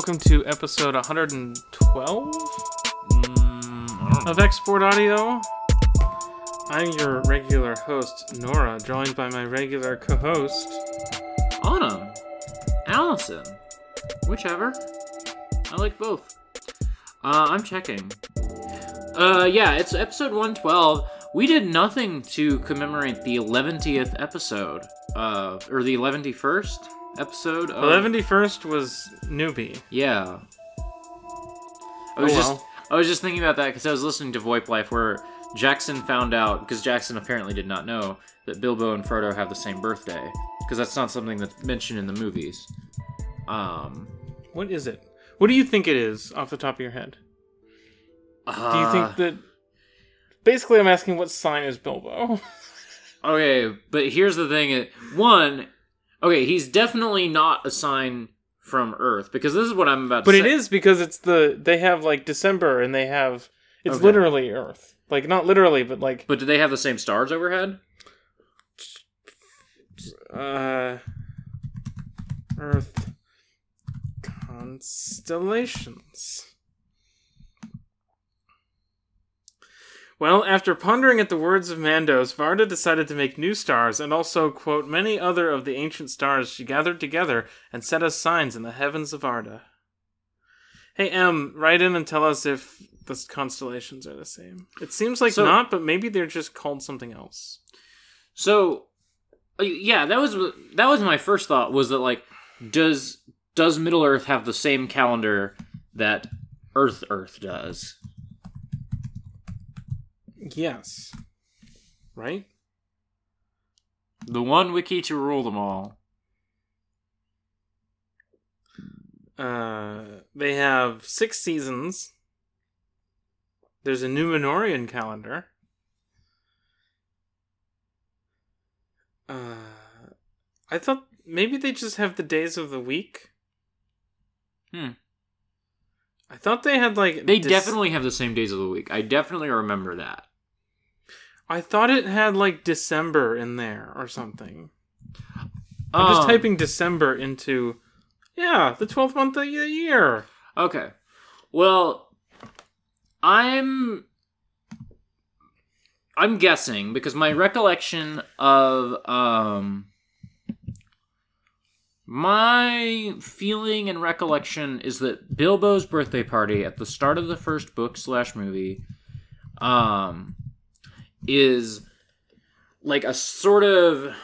Welcome to episode 112 Mm, of Export Audio. I'm your regular host, Nora, joined by my regular co host. Autumn, Allison, whichever. I like both. Uh, I'm checking. Uh, yeah, it's episode 112. We did nothing to commemorate the 11th episode, uh, or the 111st episode. Of, 111st was Newbie. Yeah. I Oh was just well. I was just thinking about that because I was listening to VoIP Life where Jackson found out because Jackson apparently did not know that Bilbo and Frodo have the same birthday because that's not something that's mentioned in the movies. Um, What is it? What do you think it is off the top of your head? Do you uh, think that. Basically, I'm asking what sign is Bilbo? Okay, but here's the thing: one, okay, he's definitely not a sign from Earth because this is what I'm about. but to it say. is because it's the. They have like December and they have. It's Okay. literally Earth. Like, not literally, but like. But do they have the same stars overhead? uh earth constellations well after pondering at the words of mandos varda decided to make new stars and also quote many other of the ancient stars she gathered together and set as signs in the heavens of varda hey em write in and tell us if the constellations are the same it seems like So- not but maybe they're just called something else So, uh, yeah, that was that was my first thought. Was that like, does does Middle Earth have the same calendar that Earth Earth does? Yes right The one wiki to rule them all. Uh, they have six seasons. There's a Numenorean calendar. Uh, I thought maybe they just have the days of the week. Hmm. I thought they had like They Dec- definitely have the same days of the week. I definitely remember that. I thought it had like December in there or something. I'm just Um, typing December into yeah the twelfth month of the year. Okay. Well, I'm I'm guessing because my recollection of um my feeling and recollection is that Bilbo's birthday party at the start of the first book slash movie um is like a sort of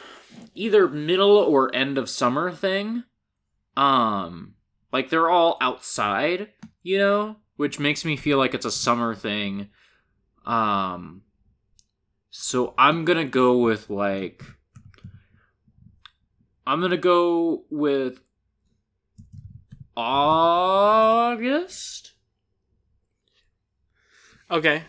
either middle or end of summer thing. Um like they're all outside, you know, which makes me feel like it's a summer thing. Um so I'm to go with like I'm to go with August. Okay.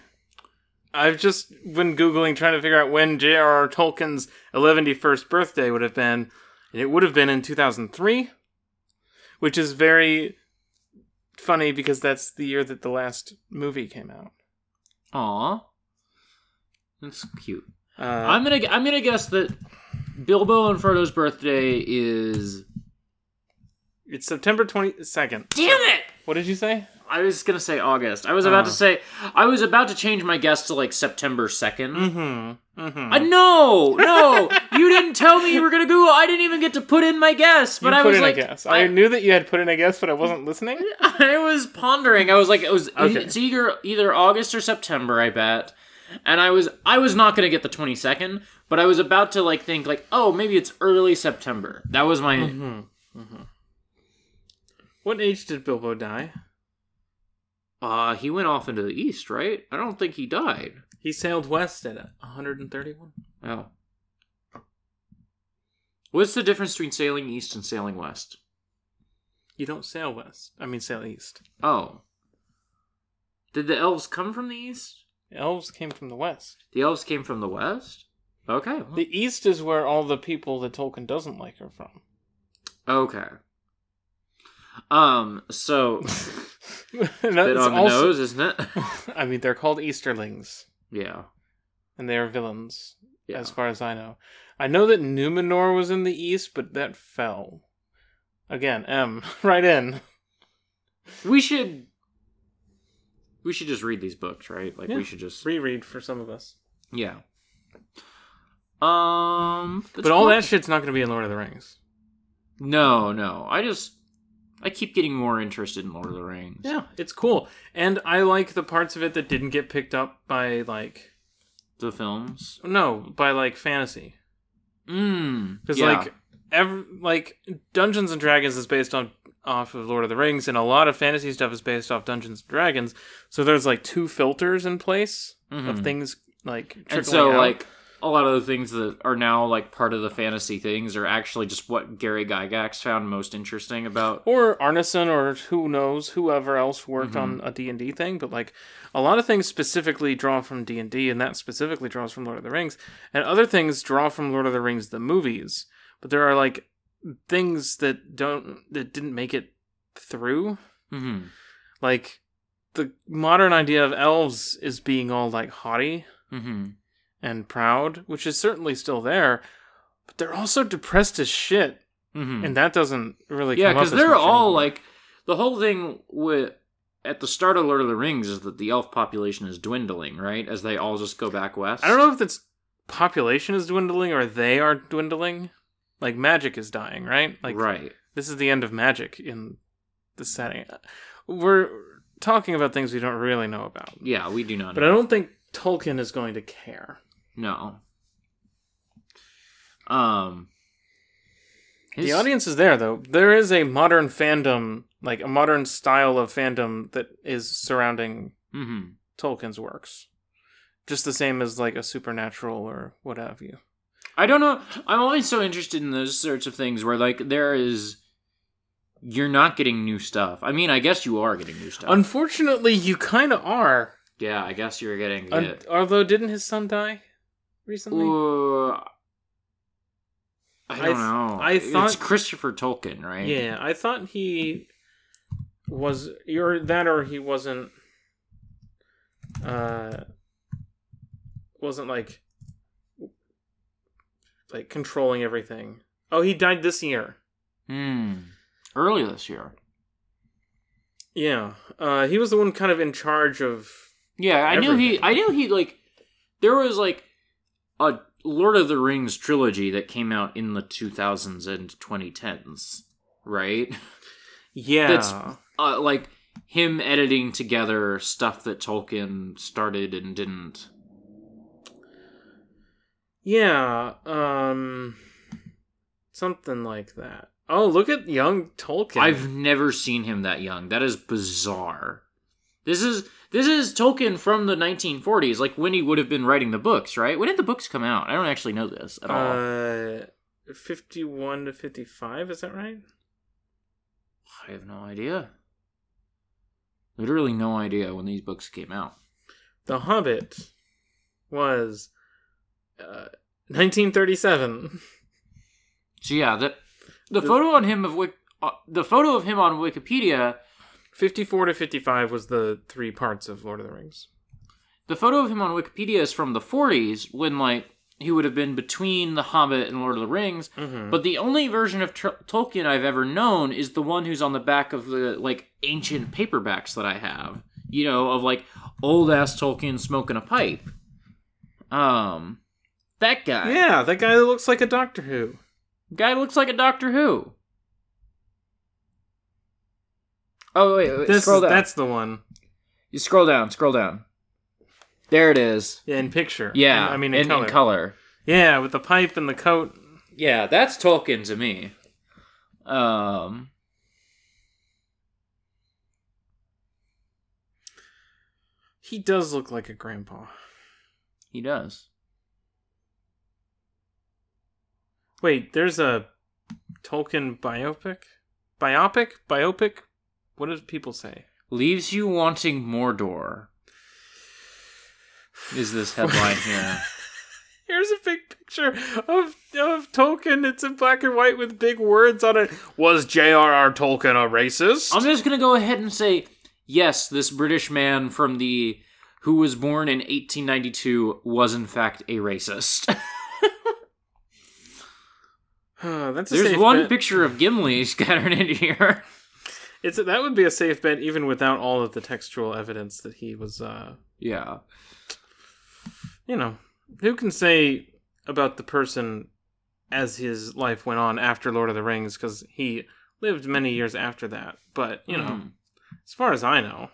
I've just been Googling trying to figure out when J.R.R. Tolkien's 111st birthday would have been. And it would have been in 2003, which is very funny because that's the year that the last movie came out. Aw. That's cute. Uh, I'm going to I'm going to guess that Bilbo and Frodo's birthday is it's September 22nd. Damn it. What did you say? I was gonna say August. I was about to Oh. say I was about to change my guess to like September 2nd Mm-hmm. Mm-hmm. Uh, no, no, you didn't tell me you were gonna Google. I didn't even get to put in my guess. But you I put was in like, guess. I, knew that you had put in a guess, but I wasn't listening. I was pondering. I was like, it was Okay. it's either either August or September. I bet. And I was I was not gonna get the twenty second, but I was about to like think like, oh, maybe it's early September. That was my Mm-hmm. Mm-hmm. What age did Bilbo die? Uh he went off into the east, right? I don't think he died. He sailed west at 131. Oh. What's the difference between sailing east and sailing west? You don't sail west. I mean, sail east. Oh. Did the elves come from the east? Elves came from the west. The elves came from the west? Okay. well- The east is where all the people that Tolkien doesn't like are from. Okay. Um, so Bit bit on the nose, isn't it? I mean, they're called Easterlings, yeah. and they are villains, Yeah. as far as I know. I know that Numenor was in the east, but that fell. Again, M, right in. we should we should just read these books, right? Like Yeah. we should just Reread for some of us. yeah. Um, But all that shit's not going to be in Lord of the Rings. No, no. I just I keep getting more interested in Lord of the Rings. Yeah, it's cool. And I like the parts of it that didn't get picked up by like The films. no, by like fantasy. Mm. Cuz yeah. like every like Dungeons and Dragons is based on off of Lord of the Rings and a lot of fantasy stuff is based off Dungeons and Dragons. So there's like two filters in place of Mhm. things like and so out. like a lot of the things that are now like part of the fantasy things are actually just what Gary Gygax found most interesting about. or Arneson or who knows whoever else worked Mm-hmm. on a D&D thing but like a lot of things specifically draw from D&D and that specifically draws from Lord of the Rings and other things draw from Lord of the Rings the movies but there are like things that don't that didn't make it through hmm like the modern idea of elves is being all like haughty hmm and proud which is certainly still there but they're also depressed as shit hmm and that doesn't really yeah, because they're all anymore. like the whole thing with at the start of Lord of the Rings is that the elf population is dwindling, right? As they all just go back west. I don't know if it's population is dwindling or they are dwindling. Like magic is dying, right? Like right. this is the end of magic in the setting. We're talking about things we don't really know about. Yeah, we do not. But I don't think Tolkien is going to care. No. Um. The audience is there though. There is a modern fandom, like a modern style of fandom that is surrounding Mhm. Tolkien's works. Just the same as like a supernatural or what have you. I don't know. I'm always so interested in those sorts of things where like there is. You're not getting new stuff. I mean, I guess you are getting new stuff. Unfortunately, you kind of are. yeah, I guess you're getting it. although, didn't his son die recently? Uh, I I don't th- know. I thought it's Christopher Tolkien, right? Yeah, I thought he was or that or he wasn't uh wasn't like like controlling everything. Oh, he died this year. Hmm. Early this year. Yeah. Uh he was the one kind of in charge of Yeah, I knew he. I knew he like. There was like a Lord of the Rings trilogy that came out in the 2000s and 2010s, right? Yeah. That's- Uh, like him editing together stuff that Tolkien started and didn't. yeah. Um something like that. Oh, look at young Tolkien. I've never seen him that young. That is bizarre. This is this is Tolkien from the 1940s, like when he would have been writing the books, right? When did the books come out? I don't actually know this at all. uh 51 to 55, is that right? I have no idea. Literally no idea when these books came out. The Hobbit was uh, 1937. So yeah, the the The- photo on him of Wik- uh, the photo of him on Wikipedia, 54 to 55 was the three parts of Lord of the Rings. the photo of him on Wikipedia is from the 40s when like he would have been between The Hobbit and Lord of the Rings. Mm-hmm. But the only version of Tolkien I've ever known is the one who's on the back of the like ancient paperbacks that I have. You know, of like old ass Tolkien smoking a pipe. Um, that guy. yeah, that guy that looks like a Doctor Who. Guy looks like a Doctor Who. Oh wait, wait This scroll is, down. that's the one. You scroll down, scroll down. There it is. Yeah, in picture. Yeah, I mean in, in, color. in color. Yeah, with the pipe and the coat. Yeah, that's Tolkien to me. Um, He does look like a grandpa. he does. Wait, there's a Tolkien biopic? Biopic? Biopic? What do people say? Leaves you wanting Mordor. Is this headline here? Here's a big picture of of Tolkien. It's in black and white with big words on it. Was J.R.R. Tolkien a racist? I'm just gonna go ahead and say yes. This British man from the who was born in 1892 was in fact a racist. That's a There's safe one bet. picture of Gimli scattered in here. It's that would be a safe bet even without all of the textual evidence that he was. uh Yeah. You know, who can say about the person as his life went on after Lord of the Rings because he lived many years after that. But you know, Mhm. as far as I know,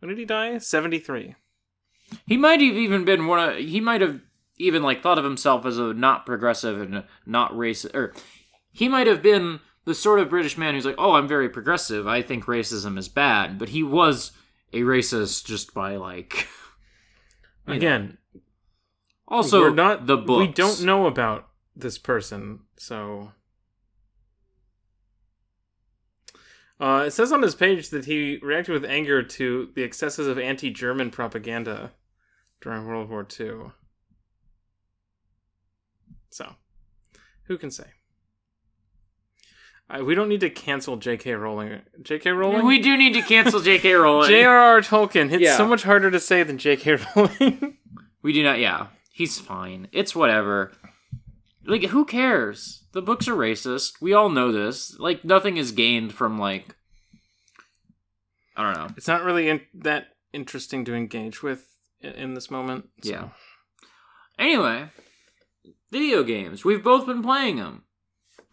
when did he die? Seventy three. He might have even been one of. He might have even like thought of himself as a not progressive and not racist, or he might have been the sort of British man who's like, "Oh, I'm very progressive. I think racism is bad," but he was a racist just by like. you know. Again, also we're not the books. We don't know about this person, so. Uh, it says on his page that he reacted with anger to the excesses of anti-German propaganda during World War II. So, who can say? Uh, we don't need to cancel J.K. Rowling. J.K. Rowling. We do need to cancel J.K. Rowling. J.R.R. Tolkien. It's Yeah. so much harder to say than J.K. Rowling. We do not. Yeah, he's fine. It's whatever. Like, who cares? The books are racist. We all know this. Like, nothing is gained from like. I don't know. it's not really in- that interesting to engage with in, in this moment. so. Yeah. Anyway, video games. We've both been playing them.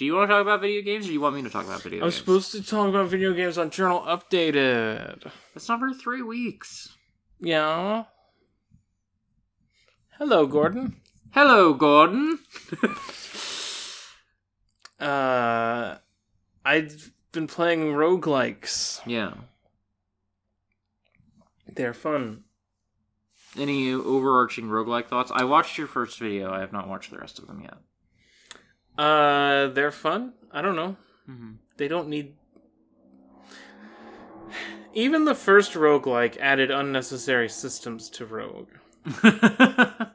Do you want to talk about video games, or do you want me to talk about video I'm games? supposed to talk about video games on Journal Updated. That's not for three weeks. Yeah. Hello, Gordon. Hello, Gordon. Uh, I've been playing roguelikes. yeah. They're fun. Any overarching roguelike thoughts? I watched your first video. I have not watched the rest of them yet. Uh, they're fun. I don't know. Mm-hmm. They don't need. Even the first roguelike added unnecessary systems to Rogue,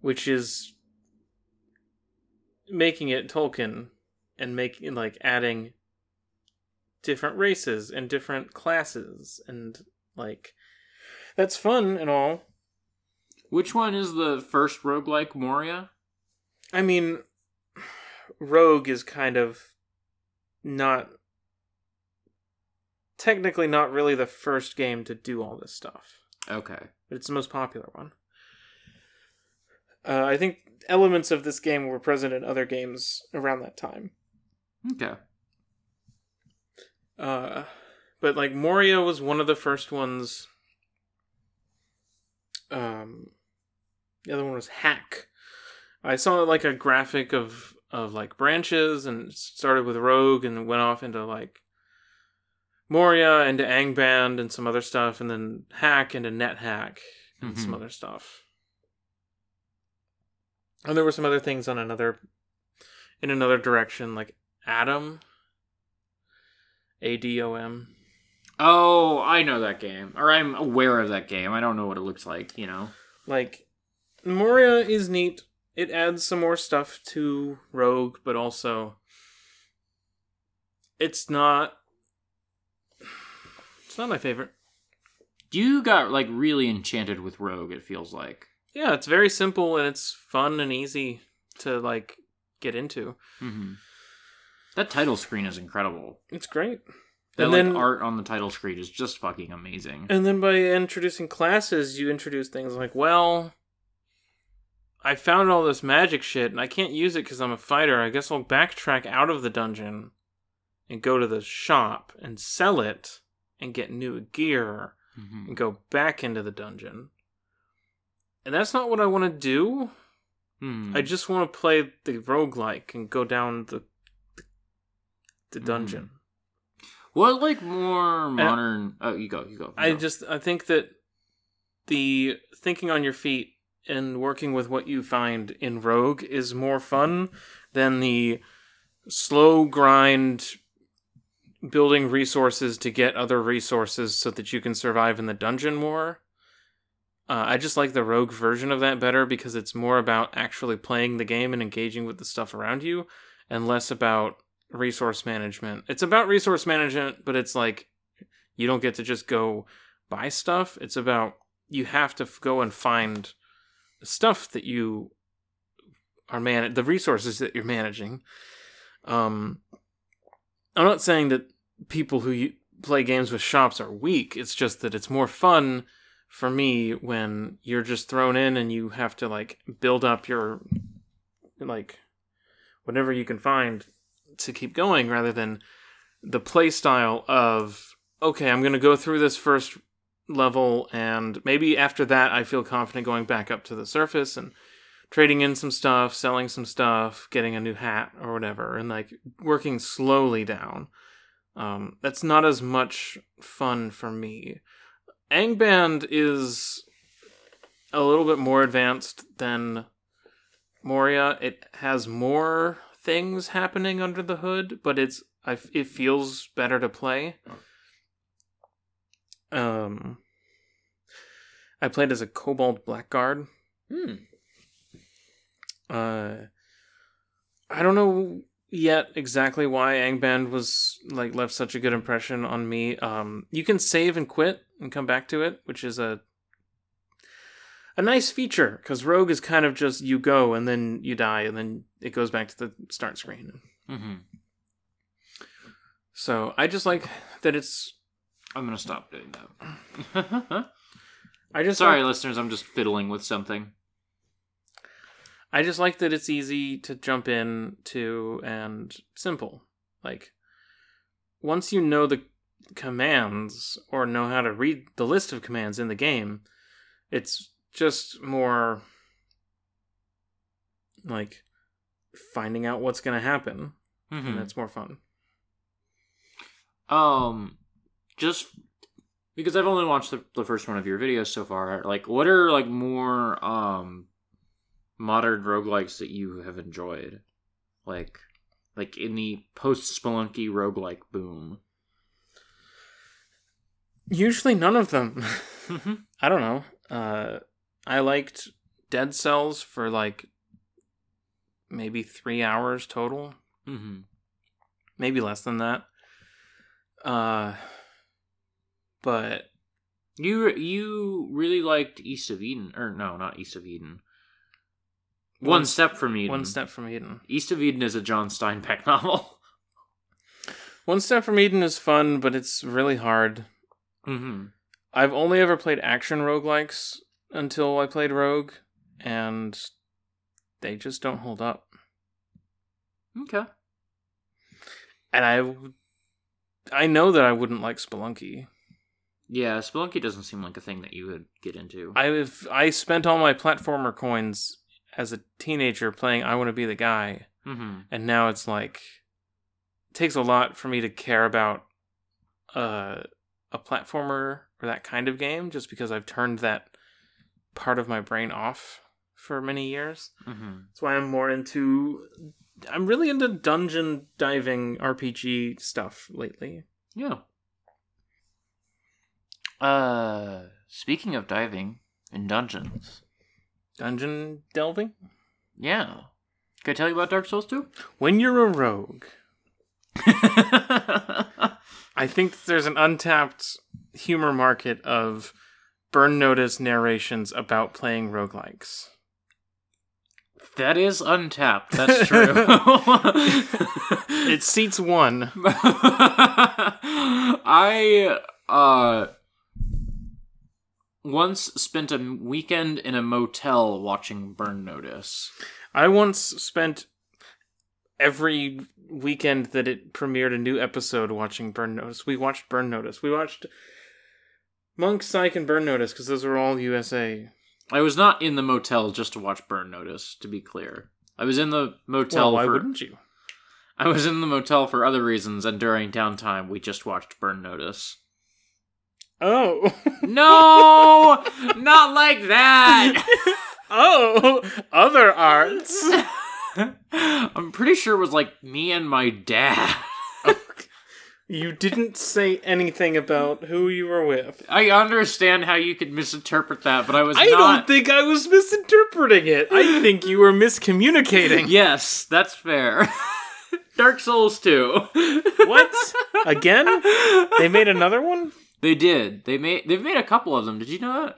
which is making it Tolkien and making like adding different races and different classes and like that's fun and all. Which one is the first roguelike Moria? I mean, Rogue is kind of not technically not really the first game to do all this stuff, Okay. but it's the most popular one. Uh, I think elements of this game were present in other games around that time. Okay. Uh, but like Moria was one of the first ones. Um, the other one was Hack. I saw like a graphic of of like branches and started with Rogue and went off into like Moria into Angband and some other stuff, and then Hack into NetHack and some Mhm. other stuff. And there were some other things on another in another direction, like Adam. A D O M. Oh, I know that game. Or I'm aware of that game. I don't know what it looks like, you know. Like Moria is neat. It adds some more stuff to Rogue, but also it's not it's not my favorite. You got like really enchanted with Rogue, it feels like. Yeah, it's very simple and it's fun and easy to like get into. Mm-hmm. That title screen is incredible. It's great. That and like, then art on the title screen is just fucking amazing. And then by introducing classes, you introduce things like, well, I found all this magic shit and I can't use it because I'm a fighter. I guess I'll backtrack out of the dungeon and go to the shop and sell it and get new gear Mhm. and go back into the dungeon. And that's not what I want to do. Hmm. I just want to play the roguelike and go down the the, the dungeon. What like more modern? oh, you go. You go. you I go. just I think that the thinking on your feet and working with what you find in Rogue is more fun than the slow grind building resources to get other resources so that you can survive in the dungeon more. Uh, I just like the Rogue version of that better because it's more about actually playing the game and engaging with the stuff around you and less about resource management. It's about resource management, but it's like you don't get to just go buy stuff. It's about you have to go and find stuff that you are man the resources that you're managing. Um I'm not saying that people who play games with shops are weak. It's just that it's more fun for me when you're just thrown in and you have to like build up your like whatever you can find to keep going rather than the play style of okay, I'm going to go through this first level and maybe after that I feel confident going back up to the surface and trading in some stuff, selling some stuff, getting a new hat or whatever, and like working slowly down. Um, that's not as much fun for me. Angband is a little bit more advanced than Moria. It has more things happening under the hood, but it's I, it feels better to play. Um, I played as a Kobold Blackguard. Hmm. Uh, I don't know yet exactly why Angband was like left such a good impression on me. Um, you can save and quit and come back to it, which is a a nice feature because Rogue is kind of just you go and then you die and then it goes back to the start screen. Mm-hmm. So I just like that it's. I'm gonna stop doing that. I just Sorry, like- listeners. I'm just fiddling with something. I just like that it's easy to jump in to and simple. Like once you know the commands or know how to read the list of commands in the game, it's just more like finding out what's going to happen Mm-hmm. and that's more fun. Um, just because I've only watched the, the first one of your videos so far, like, what are like more um modern roguelikes that you have enjoyed? Like, like in the post Spelunky roguelike boom. Usually none of them. mm-hmm. I don't know. Uh I liked Dead Cells for like maybe 3 hours total. Mm-hmm. maybe less than that. Uh, but You you really liked East of Eden, or no, not East of Eden. One, step from Eden. one step from Eden. East of Eden is a John Steinbeck novel. One step from Eden is fun, but it's really hard. mm-hmm. I've only ever played action roguelikes until I played Rogue, and they just don't hold up. Okay. And I, I know that I wouldn't like Spelunky. Yeah, Spelunky doesn't seem like a thing that you would get into. I've I spent all my platformer coins as a teenager playing I Want to Be the Guy, mm-hmm. and now it's like it takes a lot for me to care about uh, a platformer or that kind of game just because I've turned that part of my brain off for many years. Mm-hmm. That's why I'm more into I'm really into dungeon diving RPG stuff lately. Yeah. Uh, speaking of diving in dungeons, Dungeon delving? yeah. Can I tell you about Dark Souls 2? When you're a rogue, I think there's an untapped humor market of burn notice narrations about playing roguelikes. that is untapped. That's true. It seats one. I uh once spent a weekend in a motel watching Burn Notice. I once spent every weekend that it premiered a new episode watching Burn Notice. We watched Burn Notice. We watched Monk, Psych, and Burn Notice because those were all USA. I was not in the motel just to watch Burn Notice, to be clear. I was in the motel Well, why for wouldn't you? I was in the motel for other reasons and during downtime we just watched Burn Notice. Oh. No! not like that. oh, other arts. I'm pretty sure it was like me and my dad. You didn't say anything about who you were with. I understand how you could misinterpret that, but I was I not. don't think I was misinterpreting it. I think you were miscommunicating. Yes, that's fair. Dark Souls 2. What? Again? They made another one? They did. They made. They've made a couple of them. Did you know that?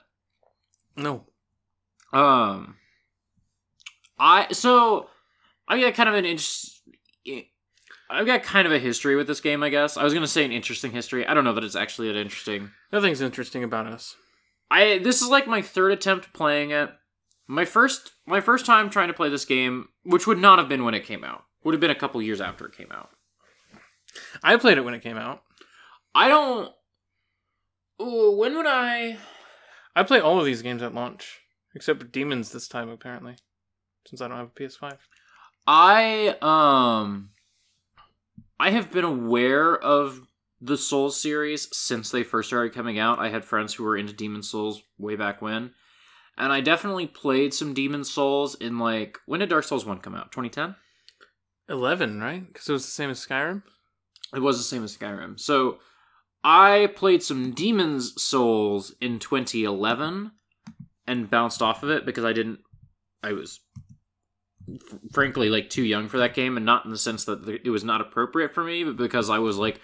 No. Um, I so I've got kind of an interest. I've got kind of a history with this game, I guess. I was gonna say an interesting history. I don't know that it's actually that interesting. Nothing's interesting about us. I this is like my third attempt playing it. My first my first time trying to play this game, which would not have been when it came out. Would have been a couple years after it came out. I played it when it came out. I don't Ooh, when would I I play all of these games at launch, except Demons this time apparently, since I don't have a PS5. I um I have been aware of the Souls series since they first started coming out. I had friends who were into Demon Souls way back when. And I definitely played some Demon Souls in like when did Dark Souls 1 come out? 2010? Eleven, right? Because it was the same as Skyrim. It was the same as Skyrim. So I played some Demon's Souls in 2011 and bounced off of it because I didn't I was f- frankly like too young for that game and not in the sense that it was not appropriate for me but because I was like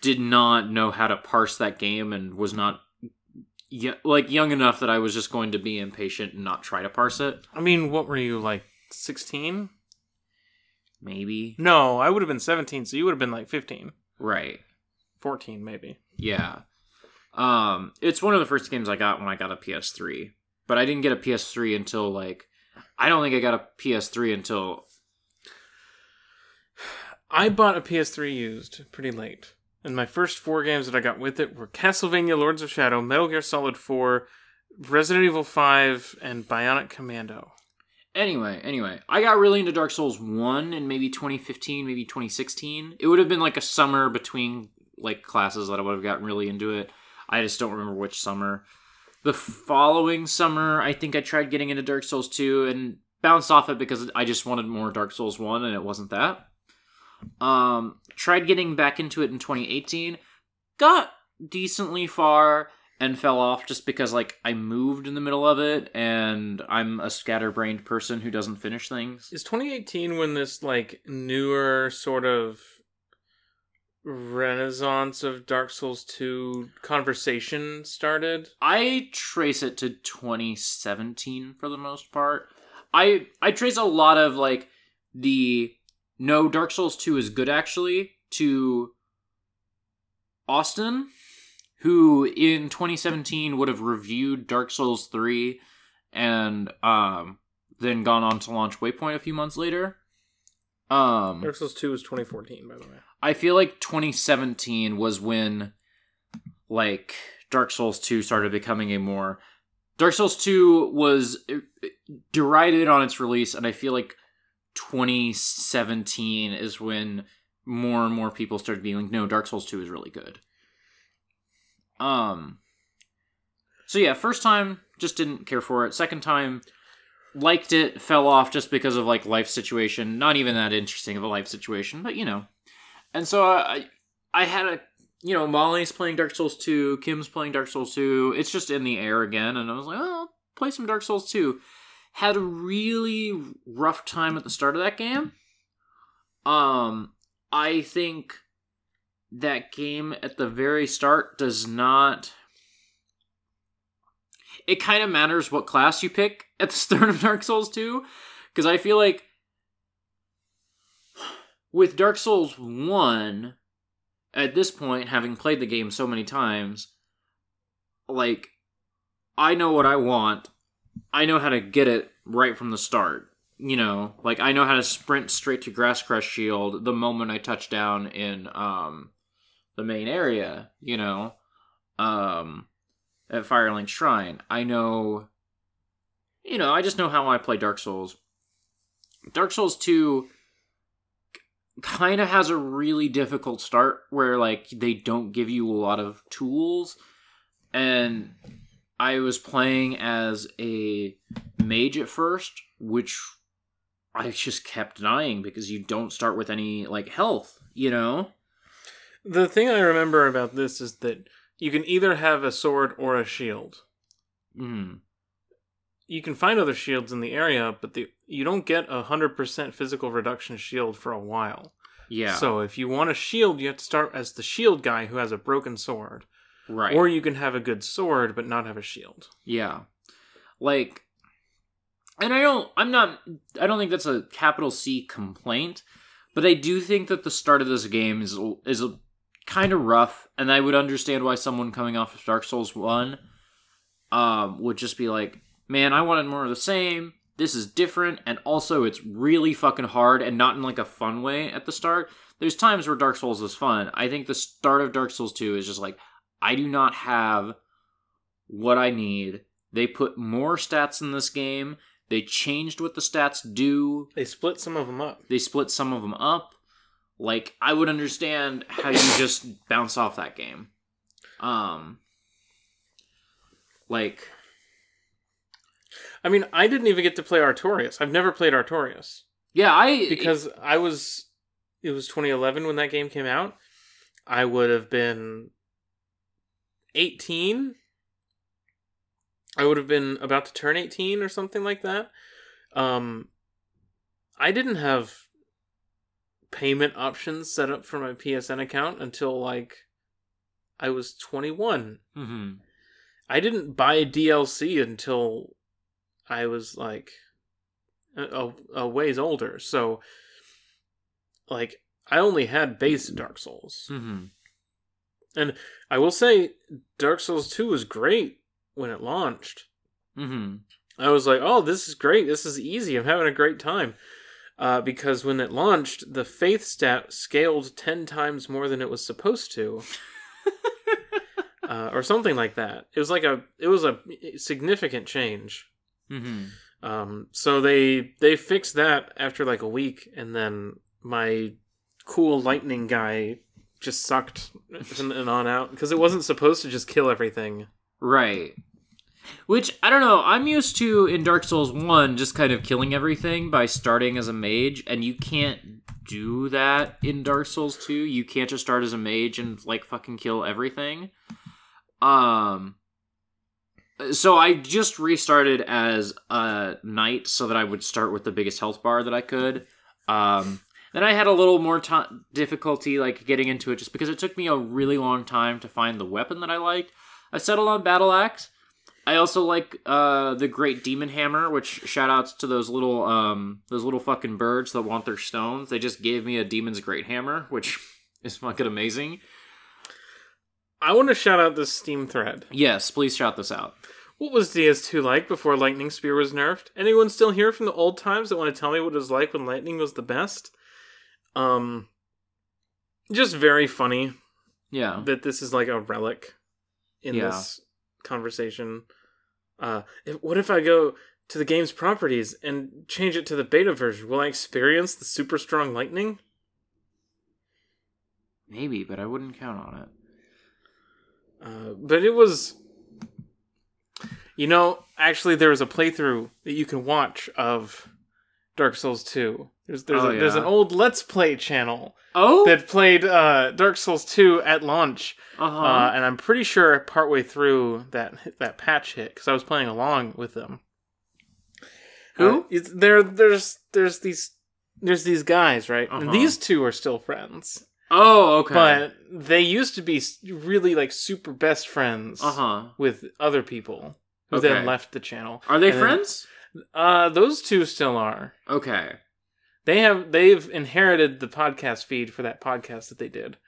did not know how to parse that game and was not y- like young enough that I was just going to be impatient and not try to parse it I mean, what were you like? Sixteen? maybe No, I would have been seventeen, so you would have been like 15. right 14 maybe. Yeah. Um, it's one of the first games I got when I got a PS3, but I didn't get a PS3 until like I don't think I got a PS3 until I bought a PS3 used pretty late. And my first four games that I got with it were Castlevania Lords of Shadow, Metal Gear Solid 4, Resident Evil 5, and Bionic Commando. anyway. Anyway, I got really into Dark Souls one in maybe 2015, maybe 2016. It would have been like a summer between like classes that I would have gotten really into it. I just don't remember which summer. The following summer, I think I tried getting into Dark Souls 2 and bounced off it because I just wanted more Dark Souls 1 and it wasn't that. Um, tried getting back into it in 2018, got decently far and fell off just because like I moved in the middle of it and I'm a scatterbrained person who doesn't finish things. Is 2018 when this like newer sort of renaissance of Dark Souls 2 conversation started? I trace it to 2017 for the most part. I I trace a lot of like the no Dark Souls 2 is good actually to Austin who in 2017 would have reviewed Dark Souls 3 and um then gone on to launch Waypoint a few months later. Um Dark Souls 2 was 2014, by the way. I feel like 2017 was when like Dark Souls 2 started becoming a more Dark Souls 2 was uh, derided on its release and I feel like 2017 is when more and more people started being like no Dark Souls 2 is really good. Um So yeah, first time just didn't care for it. Second time liked it, fell off just because of like life situation. Not even that interesting of a life situation, but you know. And so I I had a you know, Molly's playing Dark Souls 2, Kim's playing Dark Souls 2. It's just in the air again and I was like, "Oh, I'll play some Dark Souls 2." Had a really rough time at the start of that game. Um I think that game at the very start does not it kind of matters what class you pick at the start of Dark Souls 2 because I feel like with Dark Souls 1 at this point having played the game so many times like I know what I want. I know how to get it right from the start. You know, like I know how to sprint straight to Grass Crest Shield the moment I touch down in um the main area, you know. Um at Firelink Shrine. I know you know, I just know how I play Dark Souls. Dark Souls 2 kind of has a really difficult start where like they don't give you a lot of tools and I was playing as a mage at first, which I just kept dying because you don't start with any like health, you know? The thing I remember about this is that you can either have a sword or a shield. Mm. You can find other shields in the area, but the, you don't get a 100% physical reduction shield for a while. Yeah. So if you want a shield, you have to start as the shield guy who has a broken sword. right. Or you can have a good sword but not have a shield. Yeah. Like and I don't I'm not I don't think that's a capital C complaint, But I do think that the start of this game is is a, kind of rough, and I would understand why someone coming off of Dark Souls One um, would just be like, "Man, I wanted more of the same. This is different, and also it's really fucking hard, and not in like a fun way at the start." There's times where Dark Souls is fun. I think the start of Dark Souls Two is just like, I do not have what I need. They put more stats in this game. They changed what the stats do. They split some of them up. They split some of them up. Like I would understand how you just bounce off that game. Um like I mean, I didn't even get to play Artorias. I've never played Artorias yeah, I because I was it was 2011 when that game came out. I would have been 18. I would have been about to turn 18 or something like that. Um I didn't have payment options set up for my PSN account until like I was 21. Mhm. I didn't buy DLC until I was like a, a, ways older. So, like, I only had base Dark Souls. Mhm. And I will say, Dark Souls 2 was great when it launched. Mhm. I was like, oh, this is great. This is easy. I'm having a great time. Uh, because when it launched, the faith stat scaled 10 times more than it was supposed to. uh, or something like that. It was like a, it was a significant change. Mhm. Um, so they they fixed that after like a week, and then my cool lightning guy just sucked and, and on out because it wasn't supposed to just kill everything. Right. Which I don't know. I'm used to in Dark Souls 1 just kind of killing everything by starting as a mage and you can't do that in Dark Souls 2. You can't just start as a mage and like fucking kill everything. Um so I just restarted as a knight so that I would start with the biggest health bar that I could. Um then I had a little more ti difficulty like getting into it just because it took me a really long time to find the weapon that I liked. I settled on battle axe. I also like uh, the Great Demon Hammer, which shout outs to those little um, those little fucking birds that want their stones. They just gave me a Demon's Great Hammer, which is fucking amazing. I want to shout out this Steam thread. Yes, please shout this out. What was DS2 like before Lightning Spear was nerfed? Anyone still here from the old times that want to tell me what it was like when Lightning was the best? Um, just very funny Yeah. that this is like a relic in Yeah. this conversation. Uh, if, what if I go to the game's properties and change it to the beta version? Will I experience the super strong lightning? Maybe, but I wouldn't count on it. Uh, but it was, you know, actually there was a playthrough that you can watch of Dark Souls Two. There's there's Oh, a, there's yeah? an old Let's Play channel Oh, that played uh, Dark Souls Two at launch. uh-huh. Uh, and I'm pretty sure partway through that that patch hit because I was playing along with them. Who? Uh, there, there's there's these there's these guys, right? Uh-huh. And these two are still friends, oh, okay. but they used to be really like super best friends uh huh. with other people who Okay. then left the channel. Are they And then- friends? Uh, those two still are. Okay. They have they've inherited the podcast feed for that podcast that they did,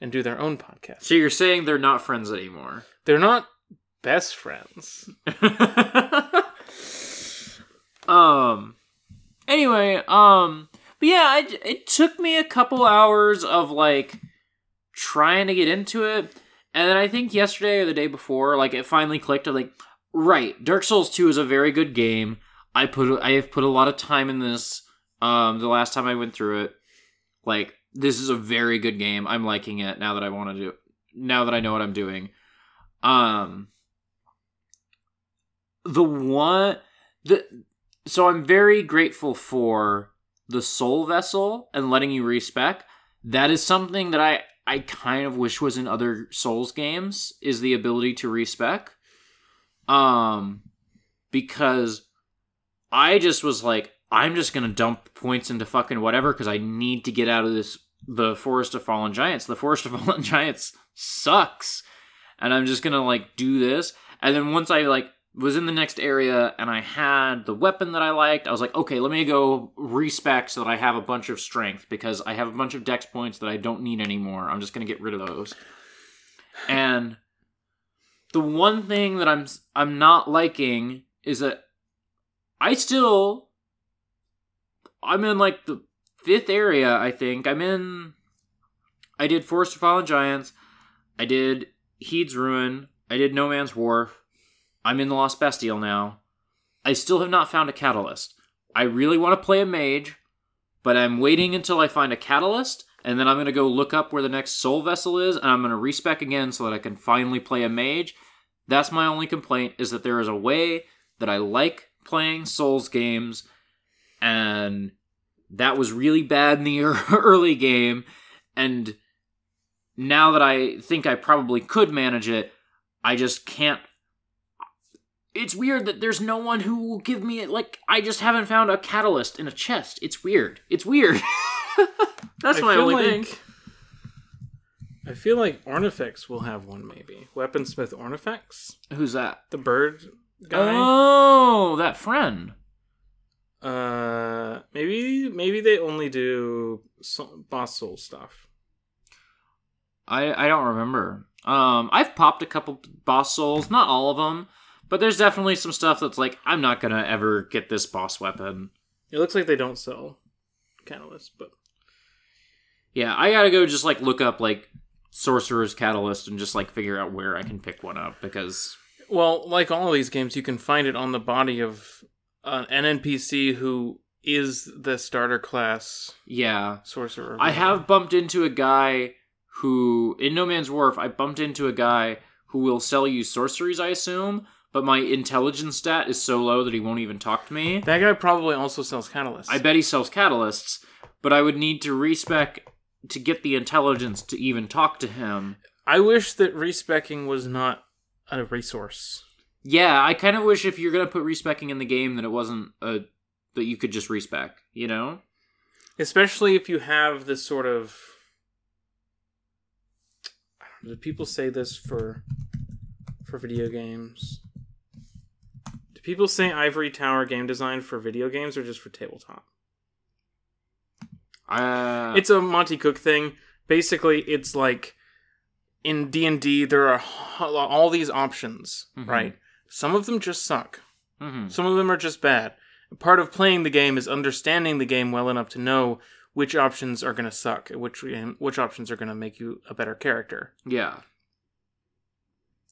and do their own podcast. So you're saying they're not friends anymore? They're not best friends. um anyway um but yeah it, it took me a couple hours of like trying to get into it. And then i think yesterday or the day before like it finally clicked. I'm like right dark souls 2 is a very good game. I put i have put a lot of time in this um the last time i went through it. Like this is a very good game. I'm liking it now that i want to do now that i know what i'm doing. Um the one the so I'm very grateful for the soul vessel and letting you respec. That is something that I I kind of wish was in other Souls games is the ability to respec. Um because I just was like I'm just going to dump points into fucking whatever cuz I need to get out of this the Forest of Fallen Giants. The Forest of Fallen Giants sucks. And I'm just going to like do this and then once I like was in the next area and I had the weapon that I liked. I was like, okay, let me go respec so that I have a bunch of strength because I have a bunch of dex points that I don't need anymore. I'm just gonna get rid of those. And the one thing that I'm I'm not liking is that I still I'm in like the fifth area, I think. I'm in I did Forest of Fallen Giants, I did Heed's Ruin, I did No Man's Wharf, I'm in the Lost Bastille now. I still have not found a catalyst. I really want to play a mage, but I'm waiting until I find a catalyst, and then I'm going to go look up where the next soul vessel is, and I'm going to respec again so that I can finally play a mage. That's my only complaint, is that there is a way that I like playing Souls games, and that was really bad in the early game, and now that I think I probably could manage it, I just can't it's weird that there's no one who will give me it. Like I just haven't found a catalyst in a chest. It's weird. It's weird. That's I my only like- thing. I feel like Ornifex will have one, maybe. Weaponsmith Ornifex? Who's that? The bird guy? Oh, that friend. Uh, maybe maybe they only do so- boss soul stuff. I I don't remember. Um, I've popped a couple boss souls, not all of them, but there's definitely some stuff that's like I'm not gonna ever get this boss weapon. It looks like they don't sell catalyst, but Yeah, I gotta go just like look up like sorcerer's catalyst and just like figure out where I can pick one up because well, like all of these games, you can find it on the body of an NPC who is the starter class yeah, sorcerer. I have bumped into a guy who, in No Man's Wharf, I bumped into a guy who will sell you sorceries, I assume, but my intelligence stat is so low that he won't even talk to me. That guy probably also sells catalysts. I bet he sells catalysts, but I would need to respec to get the intelligence to even talk to him. I wish that respecking was not a resource. Yeah, I kind of wish if you're gonna put respecking in the game that it wasn't a that you could just respec. You know? Especially if you have this sort of. I don't know, Do people say this for for video games? People say ivory tower game design for video games or just for tabletop? Uh, it's a Monte Cook thing. Basically, it's like in D and D there are all these options, Mhm. right? Some of them just suck. mhm. Some of them are just bad. Part of playing the game is understanding the game well enough to know which options are going to suck, and which which options are going to make you a better character. yeah.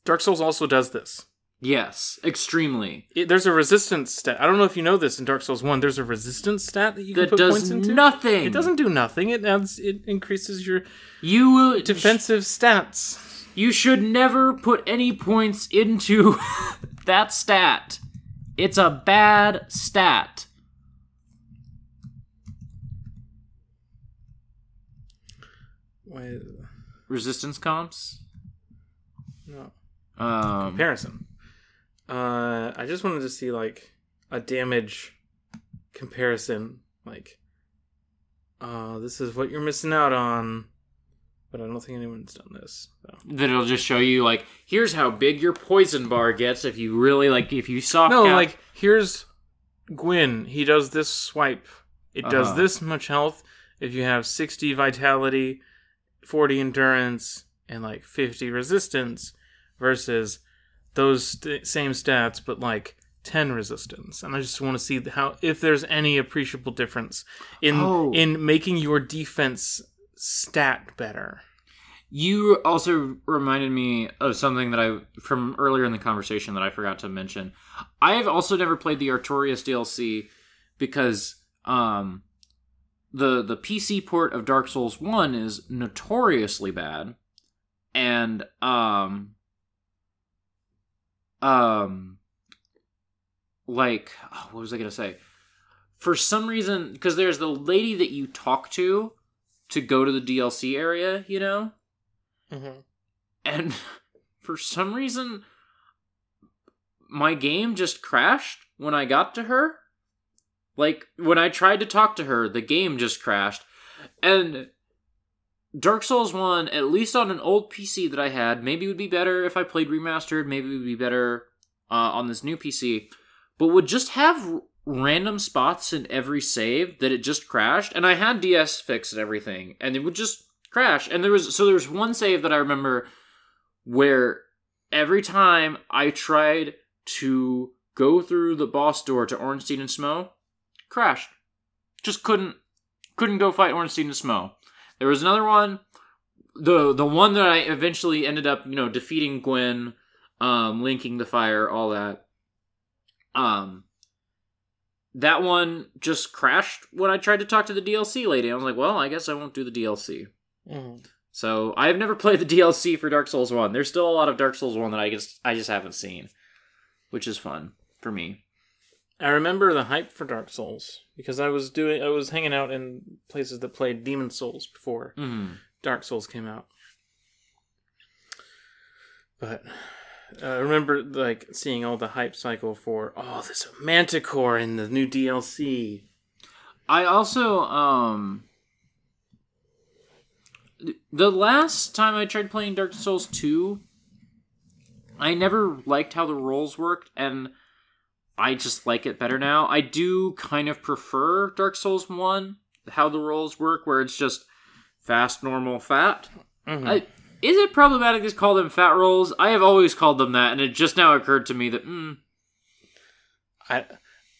Dark Souls also does this. Yes, extremely. It, there's a resistance stat. I don't know if you know this in Dark Souls One. There's a resistance stat that you can put points into. nothing. It doesn't do nothing. It adds. It increases your You defensive stats. You should never put any points into that stat. It's a bad stat. Why? Resistance comps. No. Um, comparison. Uh, I just wanted to see like a damage comparison. Like, uh, this is what you're missing out on. But I don't think anyone's done this. So. that it'll just show you like here's how big your poison bar gets if you really like if you soft No, like here's Gwyn. He does this swipe. It does Uh-huh. this much health if you have 60 vitality, 40 endurance, and like 50 resistance, versus those st- same stats but like 10 resistance. And I just want to see how if there's any appreciable difference in Oh. in making your defense stat better. You also reminded me of something that I from earlier in the conversation that I forgot to mention. I've also never played the Artorias DLC because um the the PC port of Dark Souls 1 is notoriously bad and um um like oh, what was I going to say? For some reason because there's the lady that you talk to to go to the DLC area, you know? Mm-hmm. and for some reason my game just crashed when i got to her like when i tried to talk to her the game just crashed and dark souls 1 at least on an old pc that i had maybe would be better if i played remastered maybe would be better uh, on this new PC, but would just have random spots in every save that it just crashed. And I had DSfix and everything, and it would just crash. And there was so there was one save that I remember where every time I tried to go through the boss door to Ornstein and Smough, crashed. Just couldn't couldn't go fight Ornstein and Smough. There was another one, the the one that I eventually ended up, you know, defeating Gwyn, um, linking the fire, all that. Um, that one just crashed when I tried to talk to the DLC lady. I was like, well, I guess I won't do the DLC. Mhm. So I've never played the DLC for Dark Souls One. There's still a lot of Dark Souls One that I just I just haven't seen, which is fun for me. I remember the hype for Dark Souls because I was doing I was hanging out in places that played Demon Souls before Mm-hmm. Dark Souls came out. But uh, I remember like seeing all the hype cycle for oh there's a Manticore in the new DLC. I also um the last time I tried playing Dark Souls 2 I never liked how the rolls worked and I just like it better now. I do kind of prefer Dark Souls 1 how the rolls work where it's just fast normal fat. Mhm. I, is it problematic to call them fat rolls? I have always called them that and it just now occurred to me that mm, I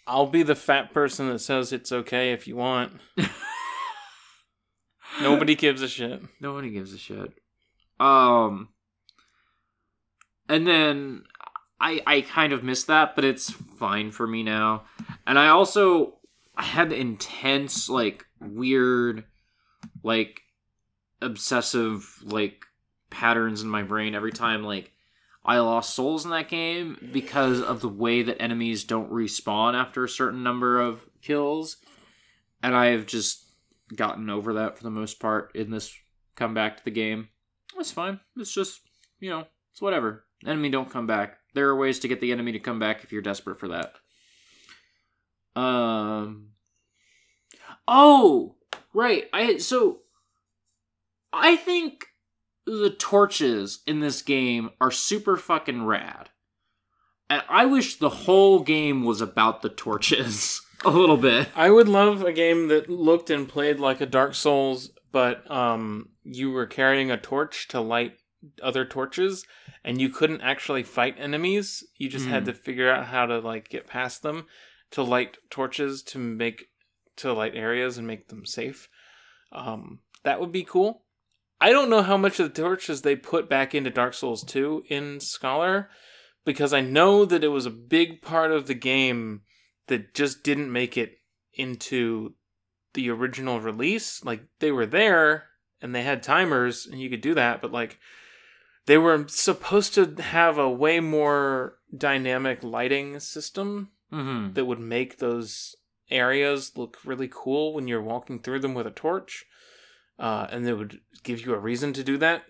I'll be the fat person that says it's okay if you want. Nobody gives a shit. Nobody gives a shit. Um, and then I I kind of missed that, but it's fine for me now. And I also I had intense like weird like obsessive like patterns in my brain every time like I lost souls in that game because of the way that enemies don't respawn after a certain number of kills. And I have just gotten over that for the most part in this comeback to the game. It's fine. It's just, you know, it's whatever. Enemy don't come back. There are ways to get the enemy to come back if you're desperate for that. Um Oh, right. I so I think the torches in this game are super fucking rad. And I wish the whole game was about the torches a little bit. I would love a game that looked and played like a Dark Souls, but um, you were carrying a torch to light other torches, and you couldn't actually fight enemies. You just had Mm. to figure out how to like get past them to light torches to make to light areas and make them safe. Um, that would be cool. I don't know how much of the torches they put back into Dark Souls 2 in Scholar because I know that it was a big part of the game that just didn't make it into the original release. Like they were there and they had timers and you could do that, but like they were supposed to have a way more dynamic lighting system Mm-hmm. that would make those areas look really cool when you're walking through them with a torch. Uh, and they would give you a reason to do that.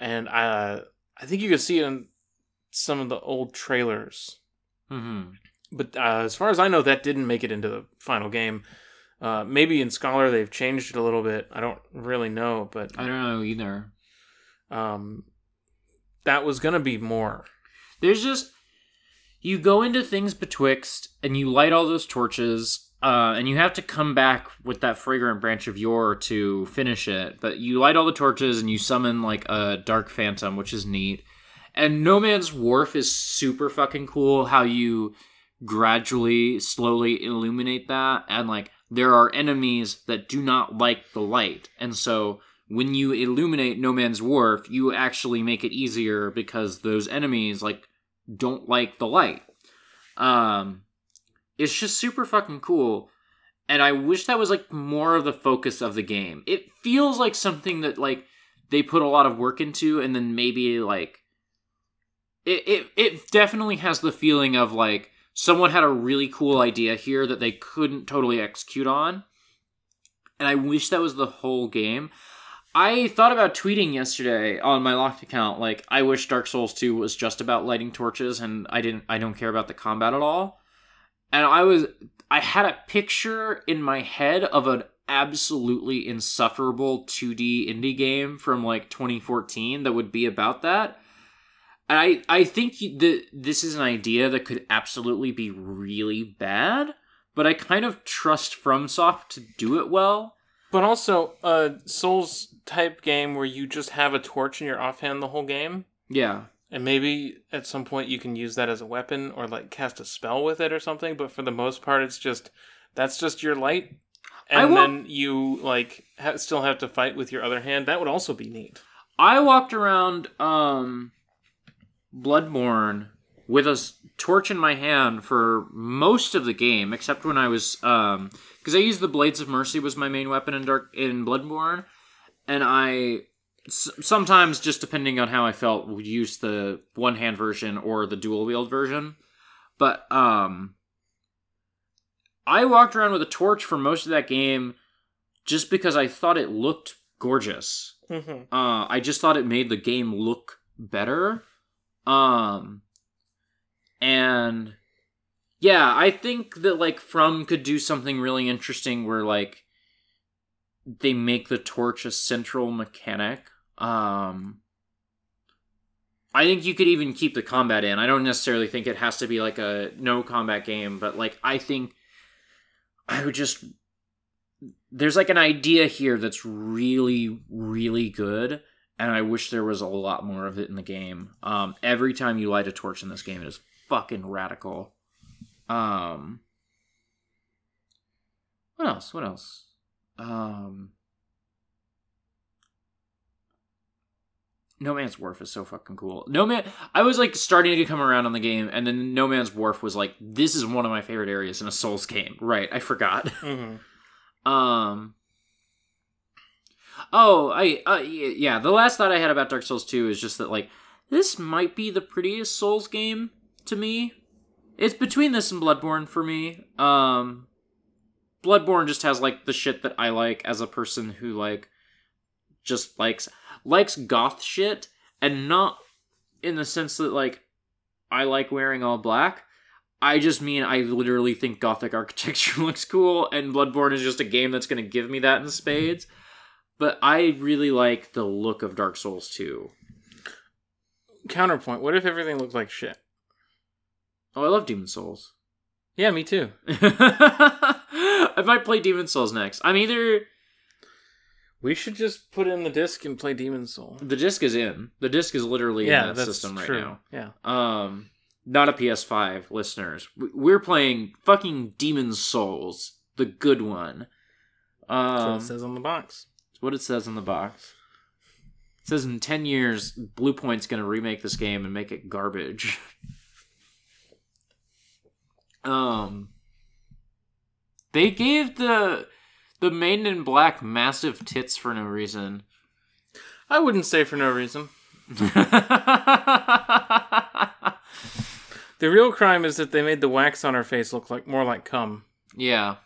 And uh, I think you could see it in some of the old trailers Mm-hmm. but uh, as far as I know, that didn't make it into the final game. Uh, maybe in Scholar they've changed it a little bit. I don't really know, but I don't know either. um, that was gonna be more. There's just you go into things betwixt and you light all those torches, uh, and you have to come back with that fragrant branch of yore to finish it. But you light all the torches and you summon like a dark phantom, which is neat. And No Man's Wharf is super fucking cool. How you gradually, slowly illuminate that, and like there are enemies that do not like the light, and so when you illuminate No Man's Wharf, you actually make it easier because those enemies like don't like the light. Um, it's just super fucking cool, and I wish that was like more of the focus of the game. It feels like something that like they put a lot of work into, and then maybe like it it it definitely has the feeling of like someone had a really cool idea here that they couldn't totally execute on. And I wish that was the whole game. I thought about tweeting yesterday on my locked account like I wish Dark Souls 2 was just about lighting torches and I didn't I don't care about the combat at all. And I was I had a picture in my head of an absolutely insufferable 2D indie game from like 2014 that would be about that. And I I think that this is an idea that could absolutely be really bad, but I kind of trust FromSoft to do it well. But also a Souls type game where you just have a torch in your offhand the whole game. Yeah. And maybe at some point you can use that as a weapon or like cast a spell with it or something, but for the most part it's just that's just your light. And then you like ha- still have to fight with your other hand. That would also be neat. I walked around um Bloodborne with a torch in my hand for most of the game, except when I was um because I used the Blades of Mercy was my main weapon in Dark in Bloodborne, and I s- sometimes just depending on how I felt would use the one hand version or the dual wield version, but um I walked around with a torch for most of that game just because I thought it looked gorgeous. Mm-hmm. Uh, I just thought it made the game look better. Um, and yeah, I think that like From could do something really interesting where like they make the torch a central mechanic. Um, I think you could even keep the combat in. I don't necessarily think it has to be like a no combat game, but like I think I would just there's like an idea here that's really really good and i wish there was a lot more of it in the game um every time you light a torch in this game it is fucking radical um what else what else um No Man's Wharf is so fucking cool. No Man, I was like starting to come around on the game, and then No Man's Wharf was like, this is one of my favorite areas in a Souls game. Right, I forgot. Mm-hmm. Um. Oh, I uh, yeah. The last thought I had about Dark Souls Two is just that like this might be the prettiest Souls game to me. It's between this and Bloodborne for me. Um, Bloodborne just has like the shit that I like as a person who like just likes likes goth shit and not in the sense that like I like wearing all black. I just mean I literally think gothic architecture looks cool, and Bloodborne is just a game that's going to give me that in spades. But I really like the look of Dark Souls 2. Counterpoint: What if everything looked like shit? Oh, I love Demon Souls. Yeah, me too. I might play Demon Souls next. I'm either We should just put in the disc and play Demon Soul. the disc is in. The disc is literally yeah, in that system right true. now. Yeah. Um, not a PS5, listeners. We- We're playing fucking Demon Souls, the good one. That's what Um, it says on the box. It's what it says on the box. It says in 10 years, Bluepoint's going to remake this game and make it garbage. um they gave the the maiden in black massive tits for no reason. I wouldn't say for no reason. The real crime is that they made the wax on her face look like more like cum. yeah.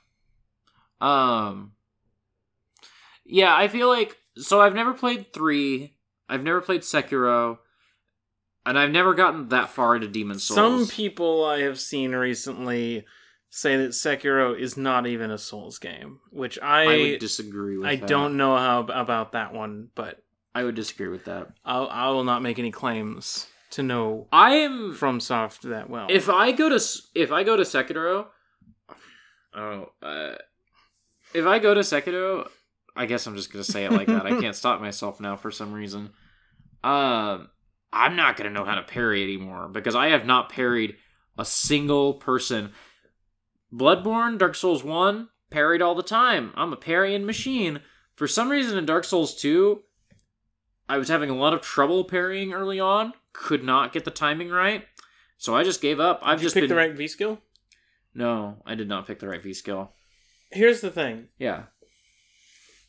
Um Yeah, I feel like so I've never played 3. I've never played Sekiro. And I've never gotten that far into Demon Souls. Some people I have seen recently say that Sekiro is not even a Souls game, which I I I, would disagree with that. don't know how about that one, but I would disagree with that. I'll, I will not make any claims to know I am FromSoft that well. if I go to if I go to Sekiro, oh, uh, if I go to Sekiro, I guess I'm just gonna say it like that. I can't stop myself now for some reason. Um, I'm not gonna know how to parry anymore because I have not parried a single person. Bloodborne, Dark Souls One, parried all the time. I'm a parrying machine. For some reason, in Dark Souls Two, I was having a lot of trouble parrying early on. Could not get the timing right. So I just gave up. I've just pick been the right V skill. no, I did not pick the right V skill. Here's the thing: Yeah.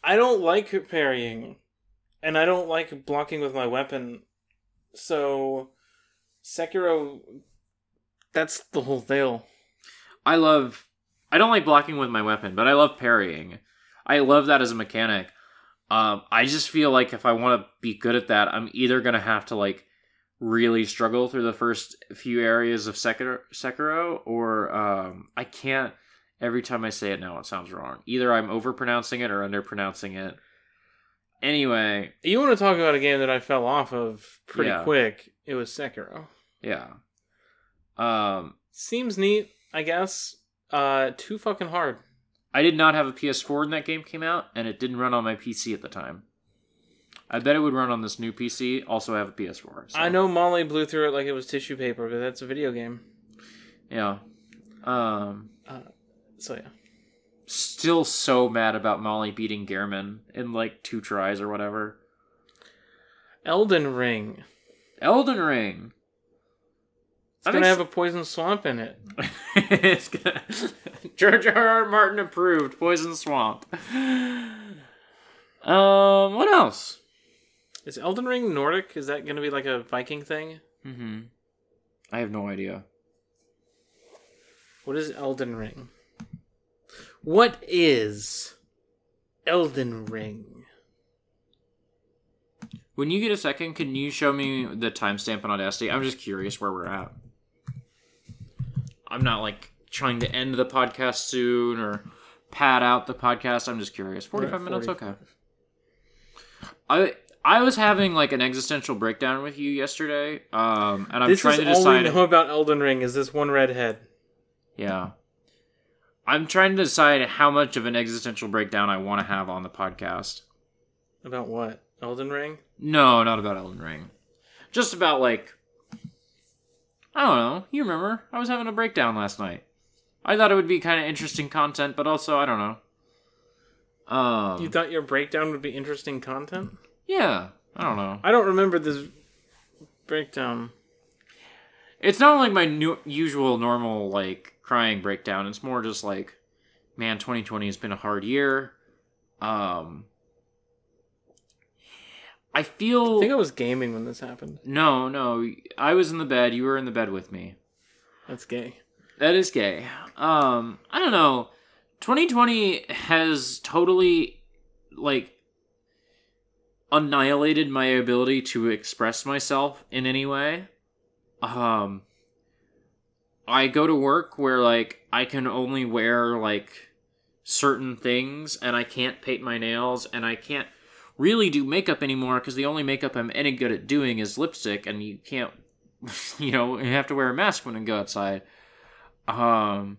I don't like parrying, and I don't like blocking with my weapon. So, Sekiro, that's the whole deal. I love I don't like blocking with my weapon, but I love parrying. I love that as a mechanic. Um, I just feel like if I want to be good at that, I'm either gonna have to like really struggle through the first few areas of Sekiro, Sekiro or um, I can't. Every time I say it now, it sounds wrong. Either I'm overpronouncing it or underpronouncing it. Anyway, You want to talk about a game that I fell off of pretty Yeah. quick it was Sekiro. Yeah. Um, Seems neat, I guess. Uh, too fucking hard. I did not have a PS4 when that game came out, and it didn't run on my PC at the time. I bet it would run on this new PC. Also, I have a PS4. so- I know Molly blew through it like it was tissue paper, but that's a video game. Yeah. Um, So yeah. Still so mad about Molly beating Gehrman in like two tries or whatever. Elden Ring. Elden Ring. It's I'm gonna ex- have a poison swamp in it. it's gonna... George R. R. Martin approved. Poison Swamp. Um, what else? Is Elden Ring Nordic? Is that gonna be like a Viking thing? Mm-hmm. I have no idea. What is Elden Ring? What is Elden Ring? When you get a second, can you show me the timestamp on Audacity? I'm just curious where we're at. I'm not like trying to end the podcast soon or pad out the podcast. I'm just curious. 45 minutes, okay. I I was having like an existential breakdown with you yesterday, um, and I'm this trying is to all we decide. know about Elden Ring. Is this one redhead? Yeah. I'm trying to decide how much of an existential breakdown I want to have on the podcast. About what? Elden Ring? No, not about Elden Ring. Just about like I don't know. You remember? I was having a breakdown last night. I thought it would be kind of interesting content, but also I don't know. Um You thought your breakdown would be interesting content? Yeah, I don't know. I don't remember this breakdown. It's not like my new, usual normal like crying breakdown. It's more just like man, 2020 has been a hard year. Um I feel I think I was gaming when this happened. No, no. I was in the bed. You were in the bed with me. That's gay. That is gay. Um, I don't know. 2020 has totally like annihilated my ability to express myself in any way. Um I go to work where like I can only wear like certain things and I can't paint my nails and I can't really do makeup anymore because the only makeup I'm any good at doing is lipstick and you can't you know, you have to wear a mask when you go outside. Um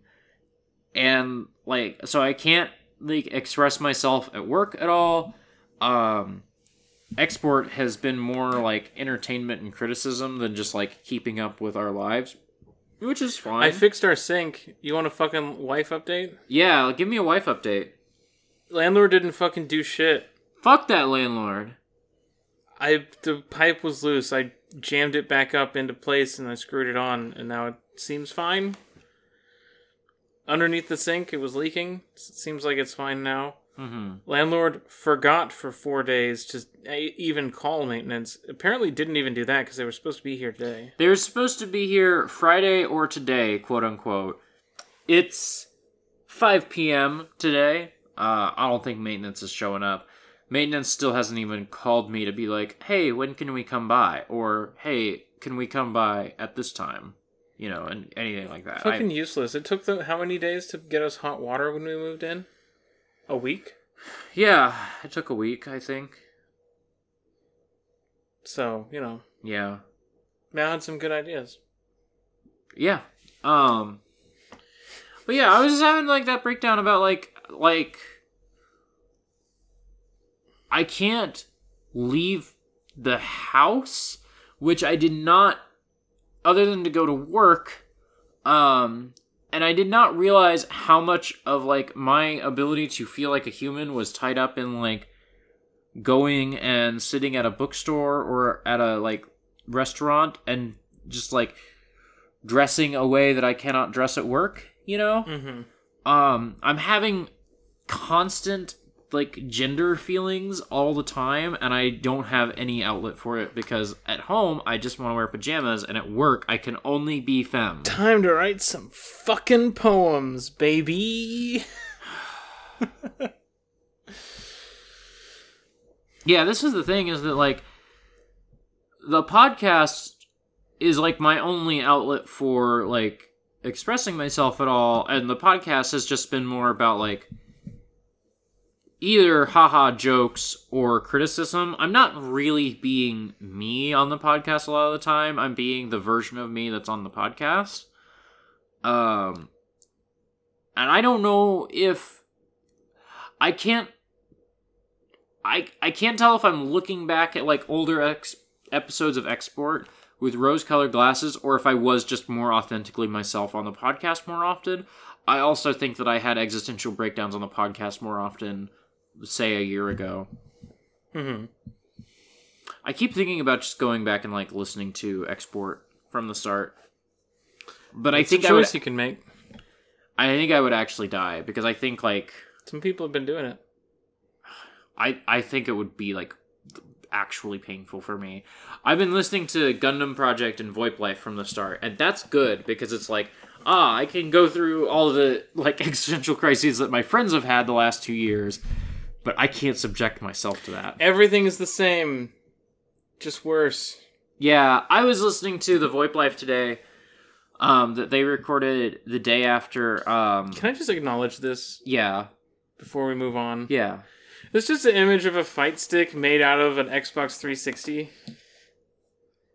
and like so I can't like express myself at work at all. Um export has been more like entertainment and criticism than just like keeping up with our lives, which is fine. I fixed our sink. You want a fucking wife update? yeah, give me a wife update. Landlord didn't fucking do shit. Fuck that landlord. I the pipe was loose. I jammed it back up into place and I screwed it on, and now it seems fine. Underneath the sink, it was leaking. S- Seems like it's fine now. Mm-hmm. Landlord forgot for four days to even call maintenance. Apparently, didn't even do that because they were supposed to be here today. They were supposed to be here Friday or today, quote unquote. It's 5 p.m. today. Uh, I don't think maintenance is showing up. Maintenance still hasn't even called me to be like, hey, when can we come by? Or, hey, can we come by at this time? You know, and anything like that. I- Fucking useless. It took them how many days to get us hot water when we moved in? A week. yeah, it took a week, I think. So you know, Yeah. Mal had some good ideas. Yeah. Um But yeah, I was just having like that breakdown about like like I can't leave the house, which I did not other than to go to work. Um and I did not realize how much of like my ability to feel like a human was tied up in like going and sitting at a bookstore or at a like restaurant and just like dressing a way that I cannot dress at work, you know? Mm-hmm. Um I'm having constant like gender feelings all the time and I don't have any outlet for it because at home I just want to wear pajamas and at work I can only be femme. Time to write some fucking poems, baby. Yeah, this is the thing is that like the podcast is like my only outlet for like expressing myself at all and the podcast has just been more about like either haha jokes or criticism. I'm not really being me on the podcast a lot of the time. I'm being the version of me that's on the podcast. Um and I don't know if I can't I I can't tell if I'm looking back at like older ex- episodes of Export with rose-colored glasses or if I was just more authentically myself on the podcast more often. I also think that I had existential breakdowns on the podcast more often say a year ago. Mm-hmm. I keep thinking about just going back and like listening to Export from the start. But I It's think a I would choice you can make. I think I would actually die because I think like Some people have been doing it. I I think it would be like actually painful for me. I've been listening to Gundam Project and VoIP Life from the start, and that's good because it's like ah, I can go through all the like existential crises that my friends have had the last two years, but I can't subject myself to that. Everything is the same, just worse. Yeah, I was listening to the VoIP Life today. Um, that they recorded the day after. Um, Can I just acknowledge this yeah, before we move on? yeah. It's just an image of a fight stick made out of an Xbox 360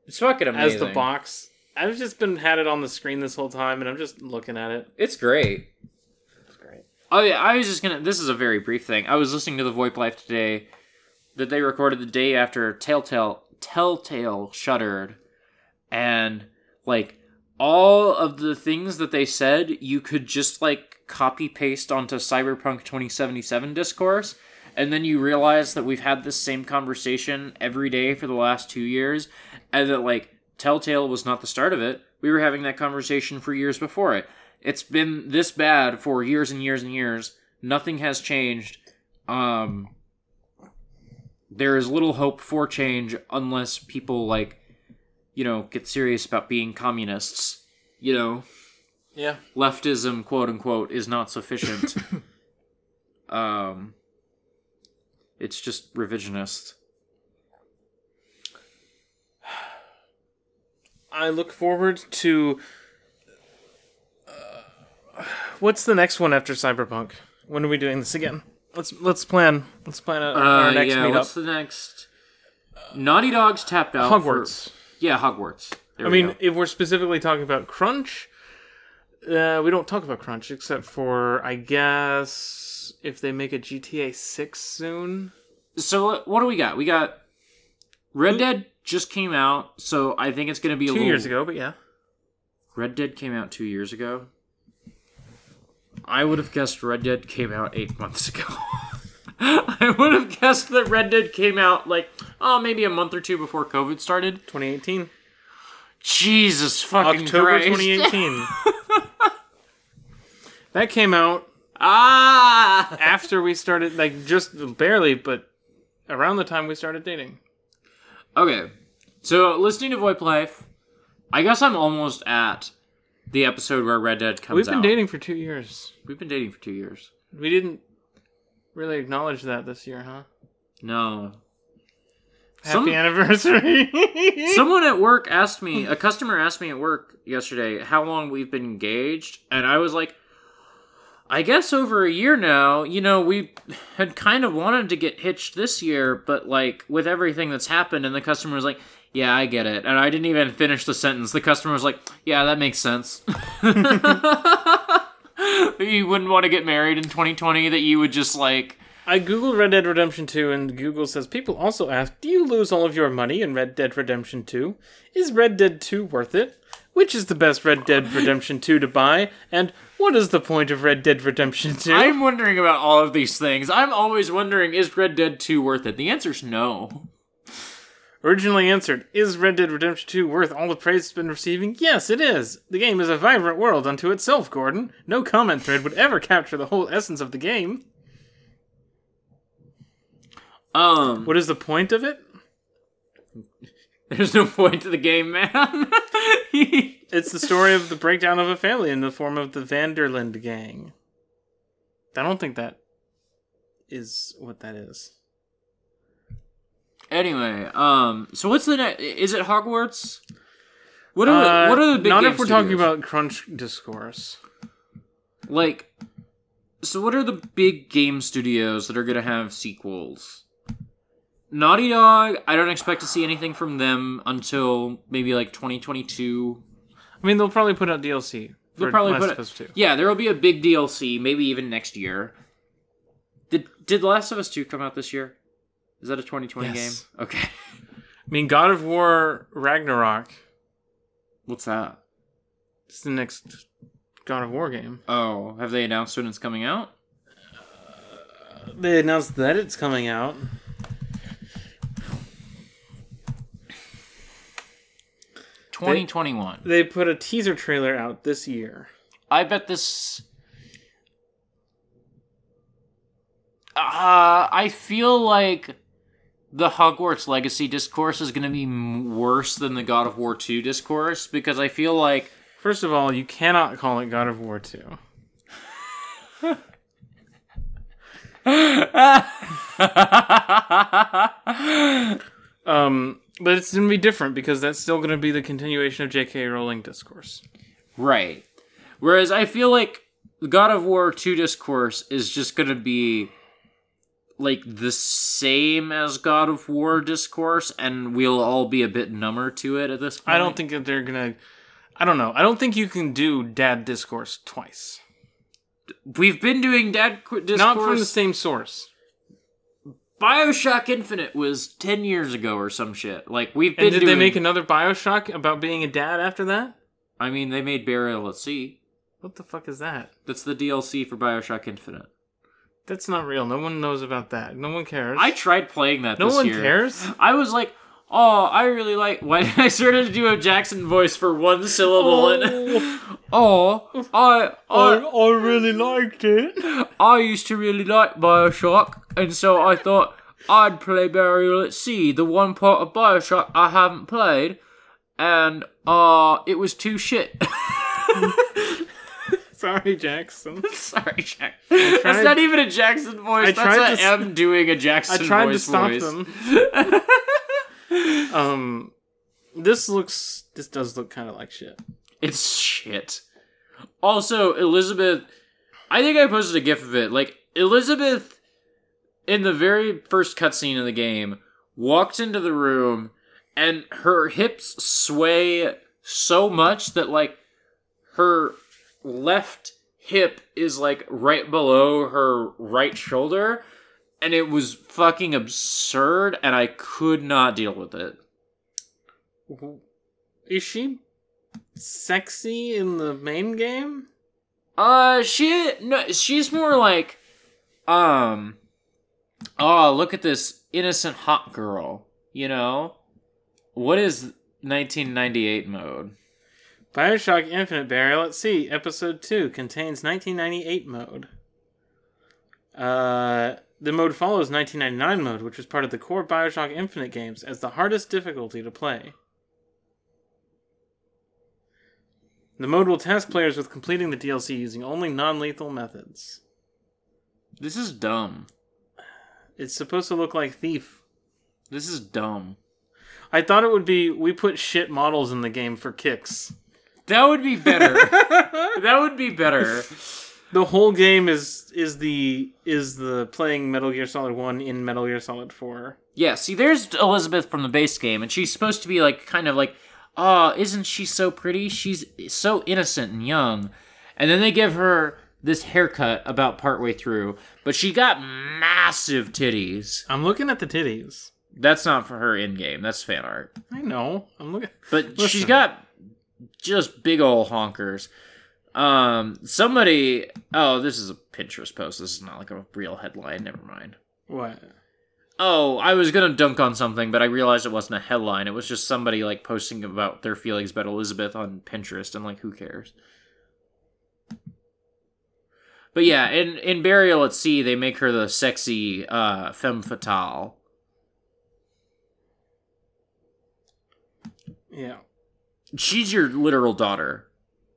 It's fucking amazing. as the box. I've just been had it on the screen this whole time, and I'm just looking at it. It's great. Oh yeah, I was just gonna. This is a very brief thing. I was listening to the VoIP Life today that they recorded the day after Telltale Telltale shuttered, and like all of the things that they said, you could just like copy paste onto Cyberpunk 2077 discourse, and then you realize that we've had this same conversation every day for the last two years, and that like Telltale was not the start of it. We were having that conversation for years before it. It's been this bad for years and years and years. Nothing has changed. Um, there is little hope for change unless people like, you know, get serious about being communists. You know, Yeah. leftism, quote unquote, is not sufficient. um, it's just revisionist. I look forward to. Uh, what's the next one after Cyberpunk? When are we doing this again? Let's let's plan. Let's plan a, our Uh, next yeah, what's the next? Naughty Dog's tapped out. for- Hogwarts. yeah, Hogwarts. There I mean, go. if we're specifically talking about Crunch, uh, we don't talk about Crunch except for I guess if they make a GTA Six soon. so what- what do we got? We got Red Dead just came out, so I think it's going to be a Two little. years ago, but yeah. Red Dead came out two years ago. I would have guessed Red Dead came out eight months ago. I would have guessed that Red Dead came out like oh maybe a month or two before COVID started. 2018. Jesus fucking October Christ. 2018. that came out ah. after we started, like just barely, but around the time we started dating. Okay, so listening to VoIP Life, I guess I'm almost at the episode where Red Dead comes We've been out. dating for two years. We've been dating for two years. We didn't really acknowledge that this year, huh? No. Happy Some- anniversary. Someone at work asked me, a customer asked me at work yesterday how long we've been engaged, and I was like, I guess over a year now. You know, we had kind of wanted to get hitched this year, but like with everything that's happened, and the customer was like, Yeah, I get it. And I didn't even finish the sentence. The customer was like, Yeah, that makes sense. you wouldn't want to get married in 2020, that you would just like. I googled Red Dead Redemption 2 and Google says people also ask, "Do you lose all of your money in Red Dead Redemption 2? Is Red Dead 2 worth it? Which is the best Red Dead Redemption 2 to buy? And what is the point of Red Dead Redemption 2?" I'm wondering about all of these things. I'm always wondering, is Red Dead 2 worth it? The answer's no. Originally answered, "Is Red Dead Redemption 2 worth all the praise it's been receiving?" Yes, it is. The game is a vibrant world unto itself, Gordon. No comment thread would ever capture the whole essence of the game. Um, What is the point of it? there's no point to the game, man. It's the story of the breakdown of a family in the form of the Van der Linde gang. I don't think that is what that is. Anyway, um, so what's the next? Is it Hogwarts? What are Uh, the, what are the big not if we're talking about crunch discourse. like? So, what are the big game studios that are going to have sequels? Naughty Dog, I don't expect to see anything from them until maybe like 2022. I mean, they'll probably put out DLC. They'll probably Last put of it- Us 2. Yeah, there will be a big DLC, maybe even next year. Did Did Last of Us 2 come out this year? Is that a 2020 Yes. game? Okay. I mean, God of War Ragnarok What's that? It's the next God of War game. Oh, have they announced when it's coming out? They announced that it's coming out. Twenty twenty one. They put a teaser trailer out this year. I bet this. Uh, I feel like the Hogwarts Legacy discourse is going to be worse than the God of War 2 discourse because I feel like. First of all, you cannot call it God of War 2. Um, but it's going to be different because that's still going to be the continuation of J.K. Rowling discourse. right. Whereas I feel like the God of War 2 discourse is just going to be like the same as God of War discourse and we'll all be a bit number to it at this point. I don't think that they're to. I don't know. I don't think you can do dad discourse twice. We've been doing dad qu- discourse. Not from the same source. Bioshock Infinite was 10 years ago or some shit. Like, we've been And did doing... they make another Bioshock about being a dad after that? I mean, they made Burial at Sea. What the fuck is that? That's the DLC for Bioshock Infinite. That's not real. No one knows about that. No one cares. I tried playing that no one year. cares. I was like, oh, I really like... When I started to do a Jackson voice for one syllable and... Oh, I, I, I really liked it. I used to really like Bioshock, and so I thought I'd play Burial at Sea, the one part of Bioshock I haven't played, and uh, it was too shit. Sorry, Jackson. Sorry, Jack. That's not even a Jackson voice. I That's tried a to M doing a I Jackson tried to stop voice. them. um, this looks. This does look kind of like shit. It's shit. Also, Elizabeth, I think I posted a gif of it. Like, Elizabeth, in the very first cutscene of the game, walked into the room and her hips sway so much that, like, her left hip is, like, right below her right shoulder. And it was fucking absurd, and I could not deal with it. Is she sexy in the main game? Uh, she no, she's more like, um, oh, look at this innocent hot girl. You know, what is 1998 mode? Bioshock Infinite Burial at Sea, Episode 2, contains 1998 mode. Uh, the mode follows 1999 mode, which was part of the core Bioshock Infinite games as the hardest difficulty to play. The mode will task players with completing the DLC using only non lethal methods. This is dumb. It's supposed to look like Thief. This is dumb. I thought it would be we put shit models in the game for kicks. That would be better. that would be better. the whole game is is the is the playing Metal Gear Solid 1 in Metal Gear Solid 4. Yeah, see, there's Elizabeth from the base game, and she's supposed to be like, kind of like, oh, isn't she so pretty? She's so innocent and young. And then they give her this haircut about partway through, but she got massive titties. I'm looking at the titties. That's not for her in game. That's fan art. I know. I'm looking. But she's got just big ol' honkers. Um, somebody. Oh, this is a Pinterest post. This is not like a real headline. Never mind. What? Oh, I was gonna dunk on something, but I realized it wasn't a headline. It was just somebody like posting about their feelings about Elizabeth on Pinterest, and like, who cares? But yeah, in in Burial at Sea, they make her the sexy uh, femme fatale. Yeah. She's your literal daughter,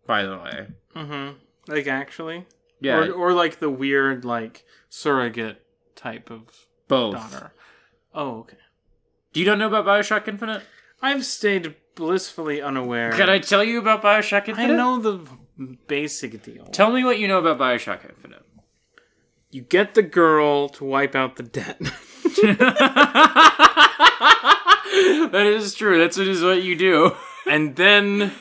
by the way. Mm-hmm. Like actually. Yeah, Or or like the weird like surrogate type of both. daughter. Oh, okay. Do you don't know about Bioshock Infinite? I've stayed blissfully unaware. Can I tell you about Bioshock Infinite? I know the basic deal. Tell me what you know about Bioshock Infinite. You get the girl to wipe out the debt. that is true. That's what is what you do. And then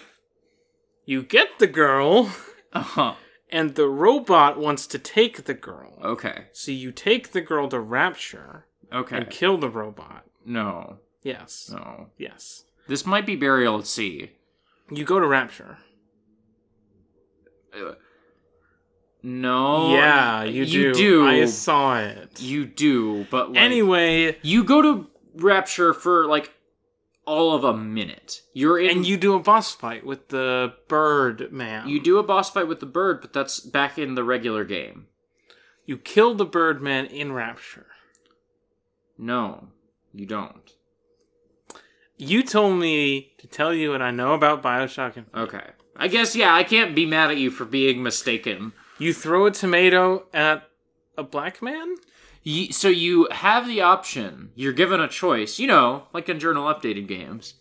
you get the girl, Uh-huh. and the robot wants to take the girl. Okay. So you take the girl to Rapture Okay. and kill the robot. No. Yes. No. Yes. This might be burial at sea. You go to Rapture. No. yeah, you do. You do. I saw it. You do, but like, anyway, you go to Rapture for like all of a minute. You're in. and you do a boss fight with the bird man. you do a boss fight with the bird, but that's back in the regular game. you kill the bird man in Rapture. No, you don't. You told me to tell you what I know about Bioshock. Infinite. Okay. I guess yeah. I can't be mad at you for being mistaken. You throw a tomato at a black man. So you have the option. You're given a choice. You know, like in journal updated games.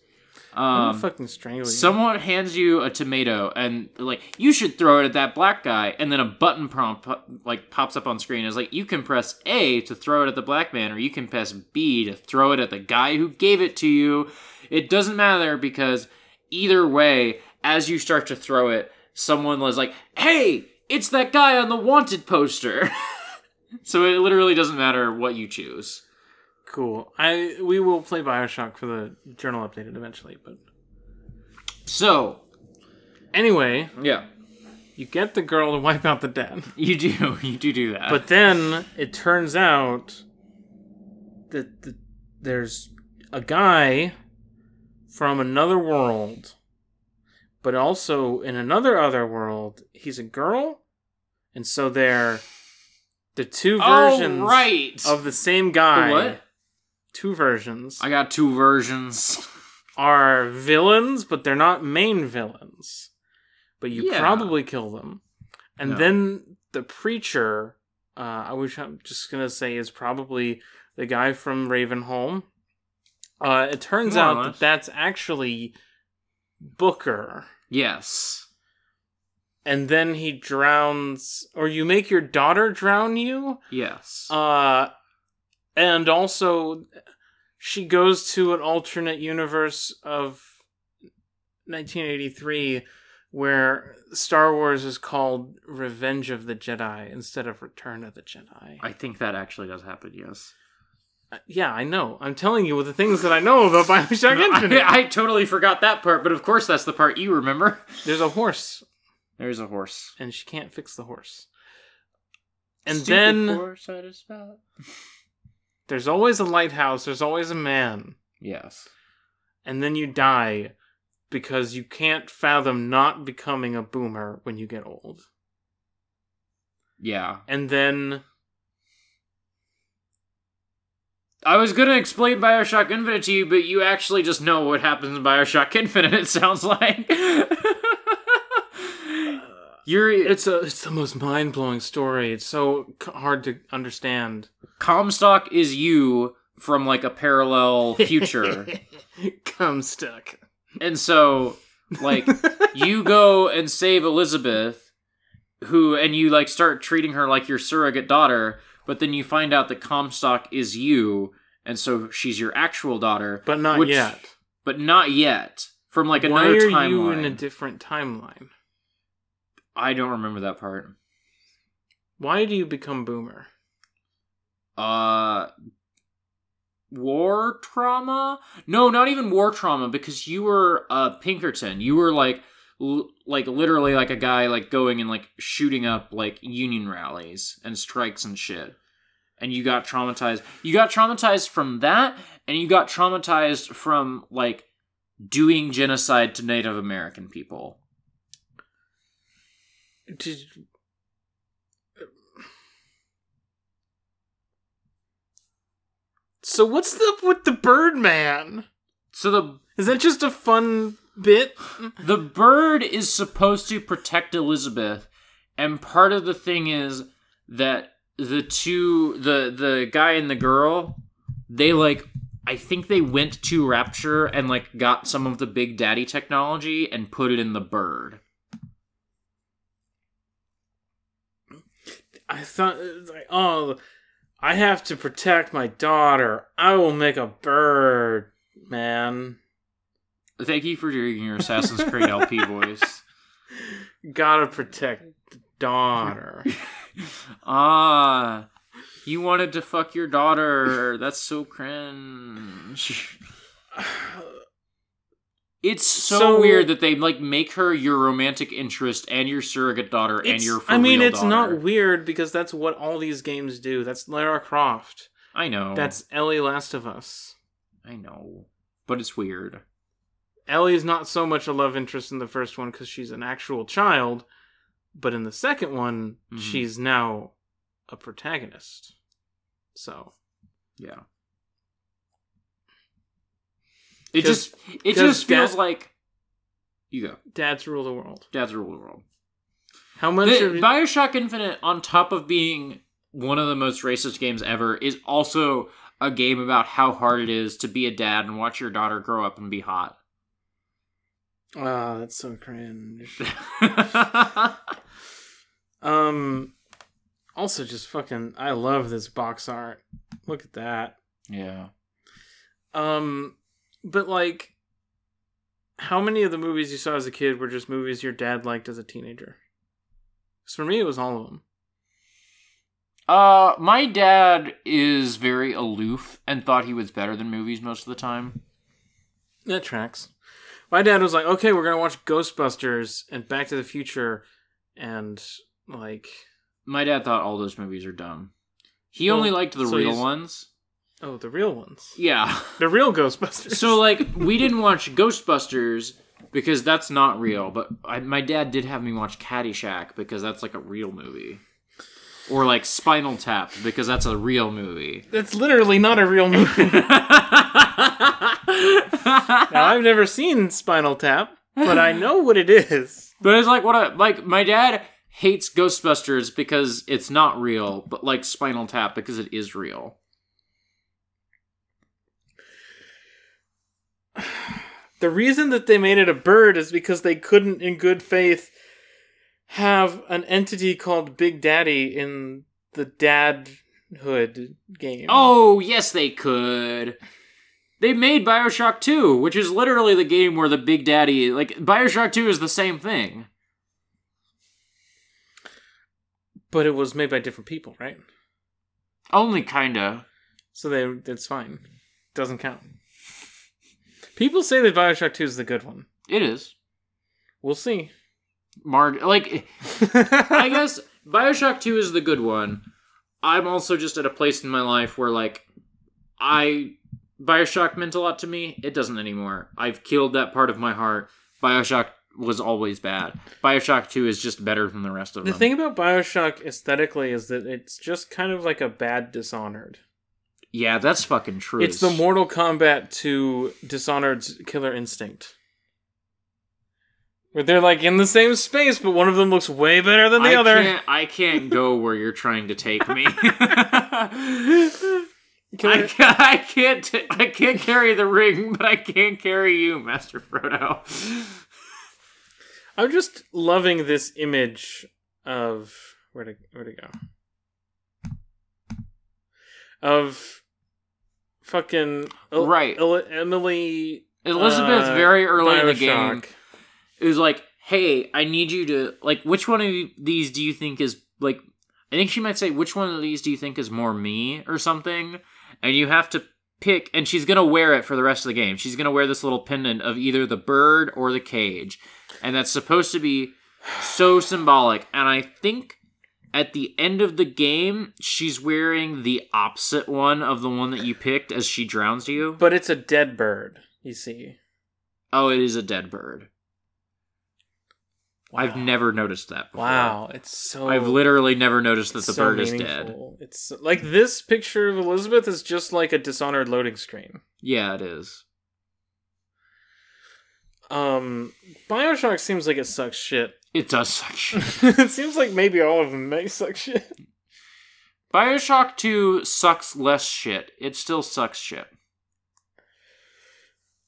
Um, fucking strangle you. someone hands you a tomato and like you should throw it at that black guy, and then a button prompt like pops up on screen. It's like you can press A to throw it at the black man, or you can press B to throw it at the guy who gave it to you. It doesn't matter because either way, as you start to throw it, someone was like, "Hey, it's that guy on the wanted poster." so it literally doesn't matter what you choose. Cool. I we will play Bioshock for the journal updated eventually, but So anyway, yeah, you get the girl to wipe out the dead. you do you do do that. But then it turns out that the, there's a guy from another world, but also in another other world, he's a girl, and so they're the two versions oh right. of the same guy. The what? Two versions I got two versions. are villains, but they're not main villains. But you Yeah. probably kill them. And No. then the preacher, uh, I wish I'm just gonna say is probably the guy from Ravenholm. Uh, it turns More out that that's actually Booker. Yes. And then he drowns, or you make your daughter drown you. Yes. Uh, and also, she goes to an alternate universe of 1983 where Star Wars is called Revenge of the Jedi instead of Return of the Jedi. I think that actually does happen, yes. Uh, yeah, I know. I'm telling you with the things that I know about Bioshock Infinite. I, I totally forgot that part, but of course that's the part you remember. There's a horse, There's a horse. and she can't fix the horse. And Stupid then horse of spot. there's always a lighthouse, there's always a man. Yes. and then you die because you can't fathom not becoming a boomer when you get old. Yeah. And then I was gonna explain Bioshock Infinite to you, but you actually just know what happens in Bioshock Infinite, it sounds like. You're it's a it's the most mind-blowing story. It's so c- hard to understand. Comstock is you from like a parallel future. Comstock. and so like you go and save Elizabeth, who and you like start treating her like your surrogate daughter, but then you find out that Comstock is you, and so she's your actual daughter, but not which- yet. but not yet. From like Why another are timeline. you in a different timeline? I don't remember that part. Why do you become boomer? Uh war trauma? No, not even war trauma because you were uh Pinkerton. You were like l- like literally like a guy like going and like shooting up like union rallies and strikes and shit. And you got traumatized. You got traumatized from that and you got traumatized from like doing genocide to Native American people. Did So what's up with the Birdman? So the Is that just a fun bit? The bird is supposed to protect Elizabeth, and part of the thing is that the two the the guy and the girl, they like I think they went to Rapture and like got some of the Big Daddy technology and put it in the bird. I thought like, oh, I have to protect my daughter. I will make a bird, man. Thank you for doing your Assassin's Creed LP voice. Gotta protect the daughter. Ah, you wanted to fuck your daughter. That's so cringe. It's so, So- weird that they like make her your romantic interest and your surrogate daughter and your. I mean, it's daughter. not weird because that's what all these games do. That's Lara Croft. I know. That's Ellie Last of Us. I know, but it's weird. Ellie's not so much a love interest in the first one because she's an actual child, but in the second one, Mhm. she's now a protagonist. So Yeah. It just it just feels Dad- like you go. dads rule the world. Dad's rule the world. How much The- of Bioshock Infinite, on top of being one of the most racist games ever, is also a game about how hard it is to be a dad and watch your daughter grow up and be hot. Ah, that's so cringe. um, also just fucking, I love this box art. Look at that. yeah. Um, but like, how many of the movies you saw as a kid were just movies your dad liked as a teenager? 'Cause for me, it was all of them. Uh, my dad is very aloof and thought he was better than movies most of the time. That tracks. My dad was like, "Okay, we're gonna watch Ghostbusters and Back to the Future," and like, My dad thought all those movies are dumb. He Well, only liked the so real ones. Oh, the real ones, Yeah. the real Ghostbusters. So like we didn't watch Ghostbusters because that's not real, but I, my dad did have me watch Caddyshack because that's like a real movie. Or like Spinal Tap because that's a real movie. that's literally not a real movie. now, I've never seen Spinal Tap, but I know what it is. But it's like what I like my dad hates Ghostbusters because it's not real, but like Spinal Tap because it is real. The reason that they made it a bird is because they couldn't, in good faith, have an entity called Big Daddy in the Dadhood game. Oh, yes they could. They made BioShock 2, which is literally the game where the Big Daddy like BioShock 2 is the same thing. but it was made by different people, right? Only kinda. So they it's fine. Doesn't count. People say that Bioshock 2 is the good one. It is. We'll see. Marg like I guess BioShock 2 is the good one. I'm also just at a place in my life where like I BioShock meant a lot to me. It doesn't anymore. I've killed that part of my heart. BioShock was always bad. BioShock 2 is just better than the rest of The them. The thing about Bioshock aesthetically is that it's just kind of like a bad Dishonored. Yeah, that's fucking true. It's the Mortal Kombat to Dishonored's Killer Instinct. Where they're like in the same space, but one of them looks way better than the I other. Can't, I can't go where you're trying to take me. I, ca- I can't. T- I can't carry the ring, but I can't carry you, Master Frodo. I'm just loving this image of where to where to go of fucking Right. Emily Elizabeth, uh, very early in the game, it was like, "Hey, I need you to like. Which one of these do you think is like? I think she might say, which one of these do you think is more me or something? And you have to pick. And she's gonna wear it for the rest of the game. She's gonna wear this little pendant of either the bird or the cage, and that's supposed to be so symbolic. And I think at the end of the game, she's wearing the opposite one of the one that you picked as she drowns you. But it's a dead bird, you see. Oh, it is a dead bird. I've never noticed that before. Wow, it's so I've literally never noticed that the so bird is dead. meaningful. It's like this picture of Elizabeth is just like a Dishonored loading screen. Yeah, it is. Um, Bioshock seems like it sucks shit. It does suck shit. it seems like maybe all of them may suck shit. Bioshock 2 sucks less shit. It still sucks shit.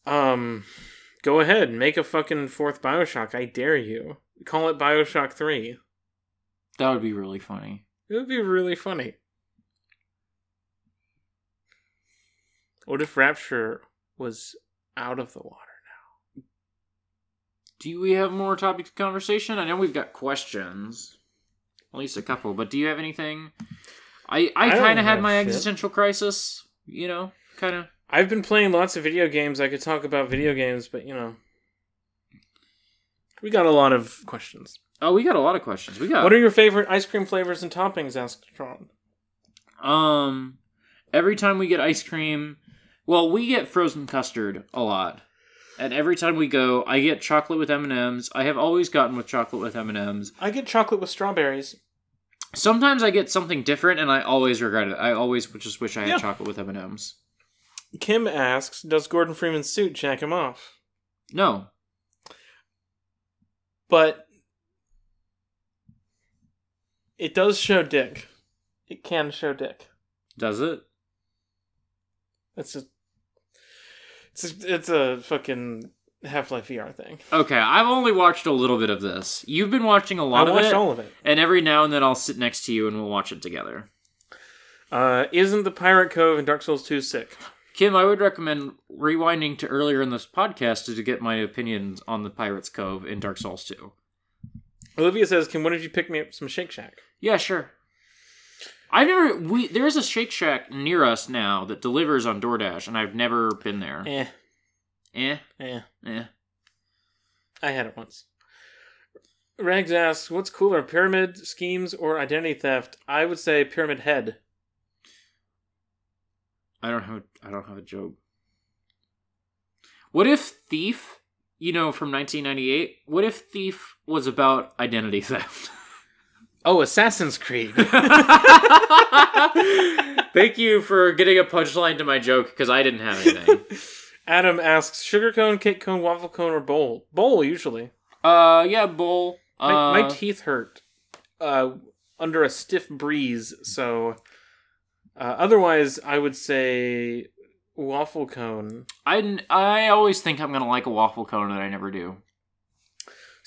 Um, go ahead, make a fucking fourth Bioshock. I dare you. Call it Bioshock Three. That would be really funny. It would be really funny. What if Rapture was out of the water? Do we have more topics of conversation? I know we've got questions, at least a couple. But do you have anything? I I, I kind of had my shit. existential crisis. You know, kind of. I've been playing lots of video games. I could talk about video games, but you know, we got a lot of questions. Oh, we got a lot of questions. We got What are your favorite ice cream flavors and toppings? Asked Tron. Um, every time we get ice cream, well, we get frozen custard a lot, and every time we go, I get chocolate with M and M's. I have always gotten with chocolate with M and M's. I get chocolate with strawberries. Sometimes I get something different, and I always regret it. I always just wish I had Yeah. chocolate with M and M's. Kim asks, "Does Gordon Freeman's suit jack him off?" No, But it does show dick. It can show dick. does it? That's a, it's a, it's a fucking Half Life VR thing. Okay, I've only watched a little bit of this. You've been watching a lot of watched it, all of it. and every now and then I'll sit next to you and we'll watch it together. Uh, isn't the Pirate Cove in Dark Souls 2 sick? Kim, I would recommend rewinding to earlier in this podcast to get my opinions on the Pirates Cove in Dark Souls 2. Olivia says, "Kim, when did you pick me up some Shake Shack?" Yeah, sure. I've never we there's a Shake Shack near us now that delivers on DoorDash, and I've never been there. Eh, Eh, eh. eh. I had it once. Rags asks, "What's cooler, pyramid schemes or identity theft?" I would say Pyramid Head. I don't have a, I don't have a joke. What if Thief, you know, from 1998? What if Thief was about identity theft? Oh, Assassin's Creed. Thank you for getting a punchline to my joke because I didn't have anything. Adam asks, "Sugar cone, cake cone, waffle cone, or bowl?" Bowl usually. uh, yeah. Uh, My, my teeth hurt uh, under a stiff breeze, so uh, otherwise I would say waffle cone. I I always think I'm gonna like a waffle cone, and I never do.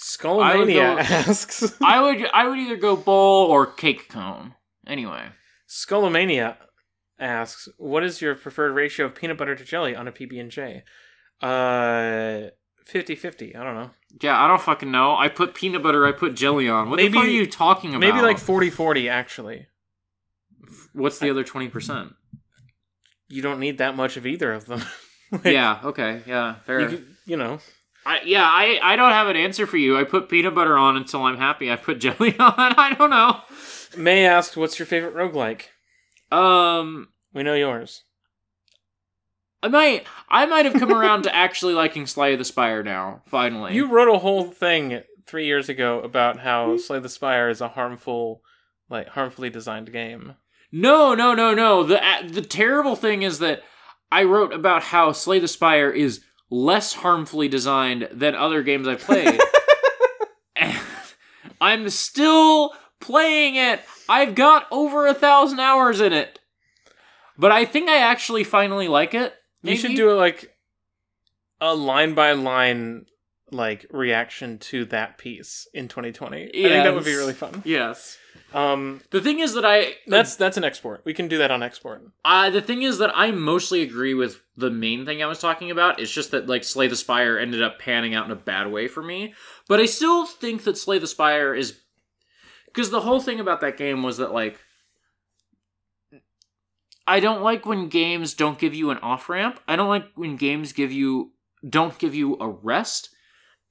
Skullomania I go- asks. I would I would either go bowl or cake cone. Anyway, Skullomania asks, "What is your preferred ratio of peanut butter to jelly on a PB and J?" Uh, 50-50. I don't know. yeah, I don't fucking know. I put peanut butter. I put jelly on. What Maybe- the fuck are you talking about? Maybe like 40-40 Actually, what's the other twenty percent? you don't need that much of either of them. Like, Yeah. Okay. Yeah. Fair. you, could- you know. I, yeah. I I don't have an answer for you. I put peanut butter on until I'm happy. I put jelly on. I don't know. May asked, "What's your favorite roguelike?" Um. We know yours. I might I might have come around to actually liking Slay the Spire now. Finally. You wrote a whole thing three years ago about how Slay the Spire is a harmful, like harmfully designed game. No, no, no, no. The the terrible thing is that I wrote about how Slay the Spire is less harmfully designed than other games I've played. and I'm still playing it. I've got over a thousand hours in it. But I think I actually finally like it. You should do it like a line by line like reaction to that piece in 2020. I think that would be really fun. Yes. Um, The thing is that I that's that's an export. We can do that on export. Uh, the thing is that I mostly agree with the main thing I was talking about. It's just that like Slay the Spire ended up panning out in a bad way for me. But I still think that Slay the Spire is because the whole thing about that game was that like I don't like when games don't give you an off ramp. I don't like when games give you don't give you a rest.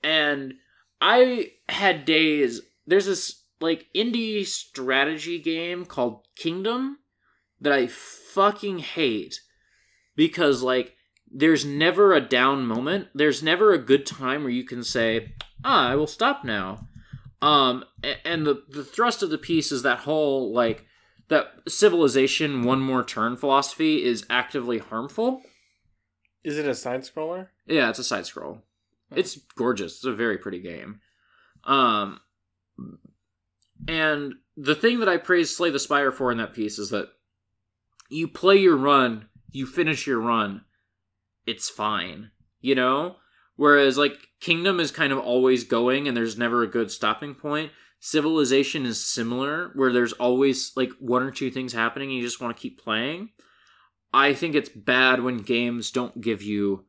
And I had days. There's this like indie strategy game called Kingdom that I fucking hate because like there's never a down moment. There's never a good time where you can say, "Ah, I will stop now." Um and the the thrust of the piece is that whole like that civilization one more turn philosophy is actively harmful. Is it a side scroller? Yeah, it's a side scroll. It's gorgeous. It's a very pretty game. Um and the thing that I praise Slay the Spire for in that piece is that you play your run, you finish your run, it's fine. You know? Whereas like Kingdom is kind of always going and there's never a good stopping point. Civilization is similar, where there's always like one or two things happening and you just want to keep playing. I think it's bad when games don't give you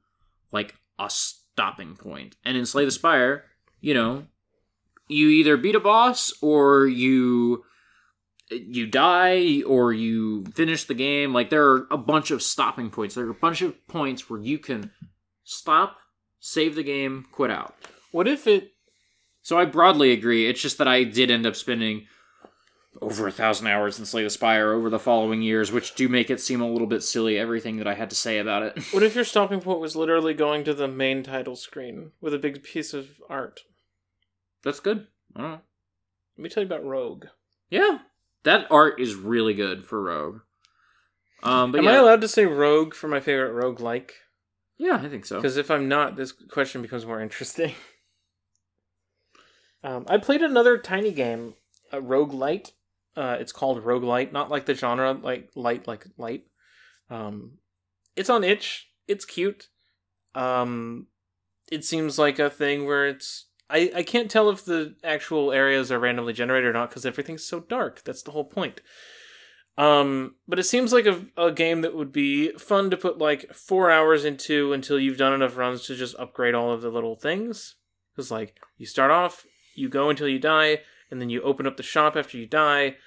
like a stopping point. And in Slay the Spire, you know, you either beat a boss or you you die or you finish the game. Like there are a bunch of stopping points. There are a bunch of points where you can stop, save the game, quit out. What if it? So I broadly agree. It's just that I did end up spending over a thousand hours in Slay the Spire over the following years, which do make it seem a little bit silly. Everything that I had to say about it. What if your stopping point was literally going to the main title screen with a big piece of art? That's good. I don't know. Let me tell you about Rogue. Yeah, that art is really good for Rogue. Um, but Am yeah, I allowed to say Rogue for my favorite Rogue like? yeah, I think so. Because if I'm not, this question becomes more interesting. Um, I played another tiny game, a Rogue Light. Uh, it's called Rogue Light, not like the genre, like light, like light. Um, it's on itch. It's cute. Um, it seems like a thing where it's. I, I can't tell if the actual areas are randomly generated or not because everything's so dark. That's the whole point. Um, but it seems like a, a game that would be fun to put like four hours into until you've done enough runs to just upgrade all of the little things. Because like you start off, you go until you die, and then you open up the shop after you die,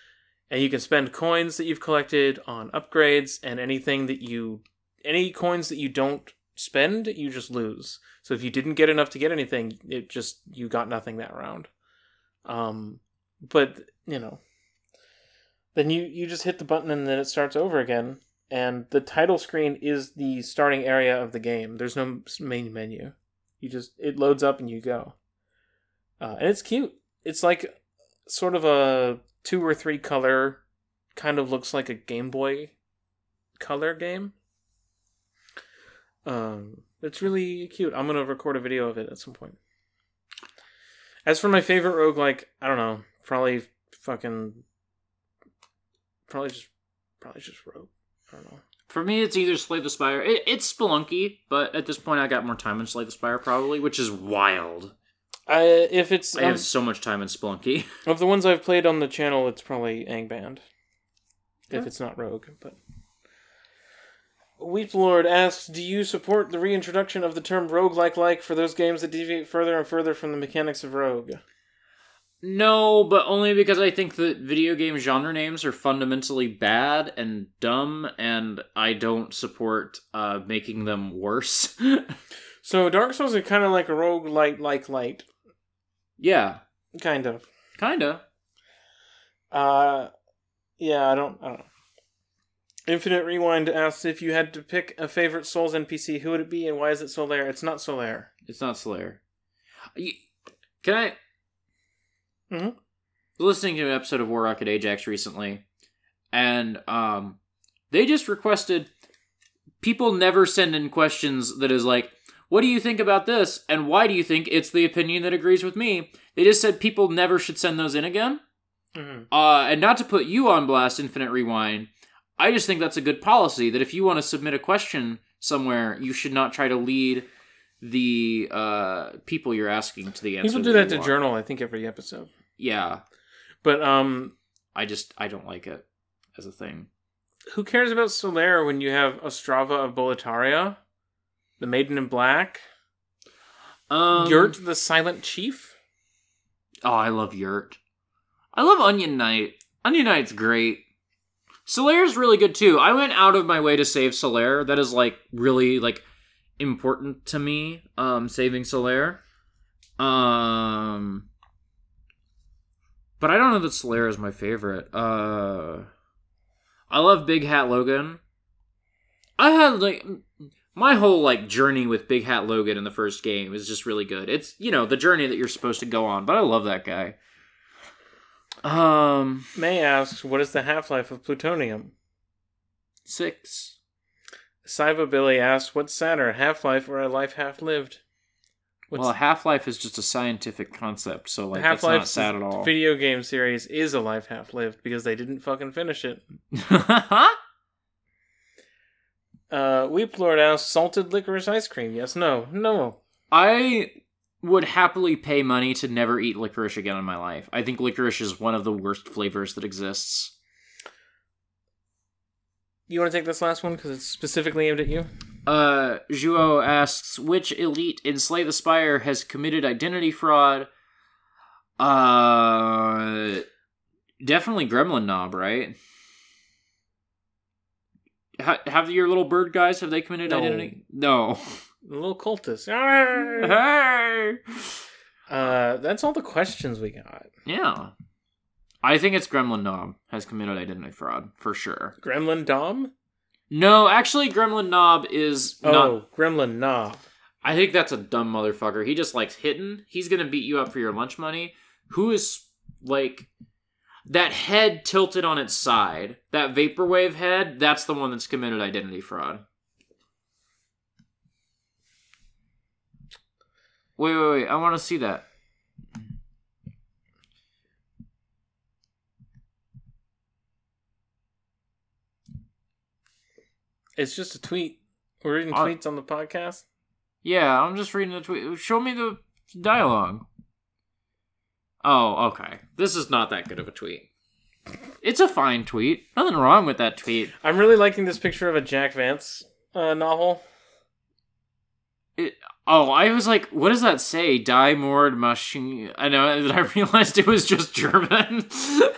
and you can spend coins that you've collected on upgrades and anything that you any coins that you don't spend, you just lose. So if you didn't get enough to get anything, it just you got nothing that round. Um, but you know, then you you just hit the button and then it starts over again. And the title screen is the starting area of the game. There's no main menu. You just it loads up and you go. Uh, and it's cute. It's like sort of a two or three color, kind of looks like a Game Boy color game. Um, it's really cute. I'm gonna record a video of it at some point. As for my favorite rogue, like I don't know. Probably fucking. Probably just. Probably just rogue. I don't know. For me, it's either Slay the Spire. It, it's Spelunky, but at this point, I got more time in Slay the Spire probably, which is wild. I if it's I um, have so much time in Spelunky. of the ones I've played on the channel, it's probably Angband. If it's not Rogue, but. Weep Lord asks, "Do you support the reintroduction of the term roguelike like for those games that deviate further and further from the mechanics of Rogue?" no, but only because I think that video game genre names are fundamentally bad and dumb, and I don't support uh, making them worse. So Dark Souls is kind of like a rogue light like light, yeah, kind of. kinda. Uh, yeah, I don't, I don't know. Infinite Rewind asks if you had to pick a favorite Souls NPC, who would it be, and why is it Solaire? It's not Solaire. It's not. Y- Can I? Mhm. was listening to an episode of War Rocket Ajax recently, and um, they just requested people never send in questions that is like, "What do you think about this?" and "Why do you think it's the opinion that agrees with me?" They just said people never should send those in again. Mm-hmm. Uh, and not to put you on blast, Infinite Rewind, I just think that's a good policy that if you want to submit a question somewhere, you should not try to lead the uh, people you're asking to the answer. People do that to. Journal, I think, every episode. Yeah, But um, I just I don't like it as a thing. who cares about Solaire when you have Ostrava of Boletaria, the Maiden in Black, Um, Yurt the Silent Chief? Oh, I love Yurt. I love Onion Knight. Onion Knight's great. Solaire's really good too. I went out of my way to save Solaire. That is like really like important to me. Um, saving Solaire. Um, but I don't know that Solaire is my favorite. Uh, I love Big Hat Logan. I had like my whole like journey with Big Hat Logan in the first game is just really good. It's you know the journey that you're supposed to go on, but I love that guy. Um, May asks, what is the half life of plutonium? six. Saiba Billy asks, what's sadder, half life or a life half lived? well, Half Life is just a scientific concept, so like Half that's not Life sad at all. video game series is a life half lived because they didn't fucking finish it. Uh, Weep Lord asks, salted licorice ice cream? Yes, no, no. I would happily pay money to never eat licorice again in my life. I think licorice is one of the worst flavors that exists. You want to take this last one because it's specifically aimed at you? Uh, Juo asks which elite in Slay the Spire has committed identity fraud. Uh, definitely Gremlin Nob, right? Ha- have your little bird guys have they committed No. identity? No. The little cultist. hey. Uh, that's all the questions we got. Yeah. I think it's Gremlin Nob has committed identity fraud for sure. Gremlin Dom? No, actually, Gremlin Nob is Oh, not. Gremlin Nob. I think that's a dumb motherfucker. He just likes hitting. He's gonna beat you up for your lunch money. Who is like that head tilted on its side? That vaporwave head. That's the one that's committed identity fraud. Wait, wait, wait! I want to see that. It's just a tweet. We're reading Uh, tweets on the podcast. Yeah, I'm just reading the tweet. Show me the dialogue. Oh, okay. This is not that good of a tweet. It's a fine tweet. Nothing wrong with that tweet. I'm really liking this picture of a Jack Vance uh, novel. It, oh, I was like, what does that say? Die Mord Machine. I know, and I realized it was just German.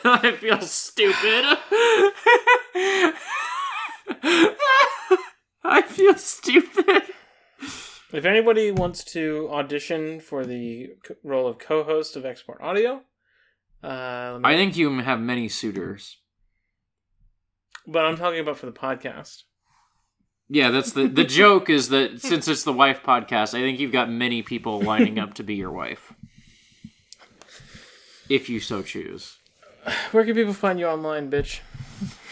I feel stupid. I feel stupid. If anybody wants to audition for the role of co-host of Export Audio, uh, me- I think you have many suitors. but I'm talking about for the podcast. Yeah, that's the the joke is that since it's the wife podcast, I think you've got many people lining up to be your wife. If you so choose. Where can people find you online, bitch?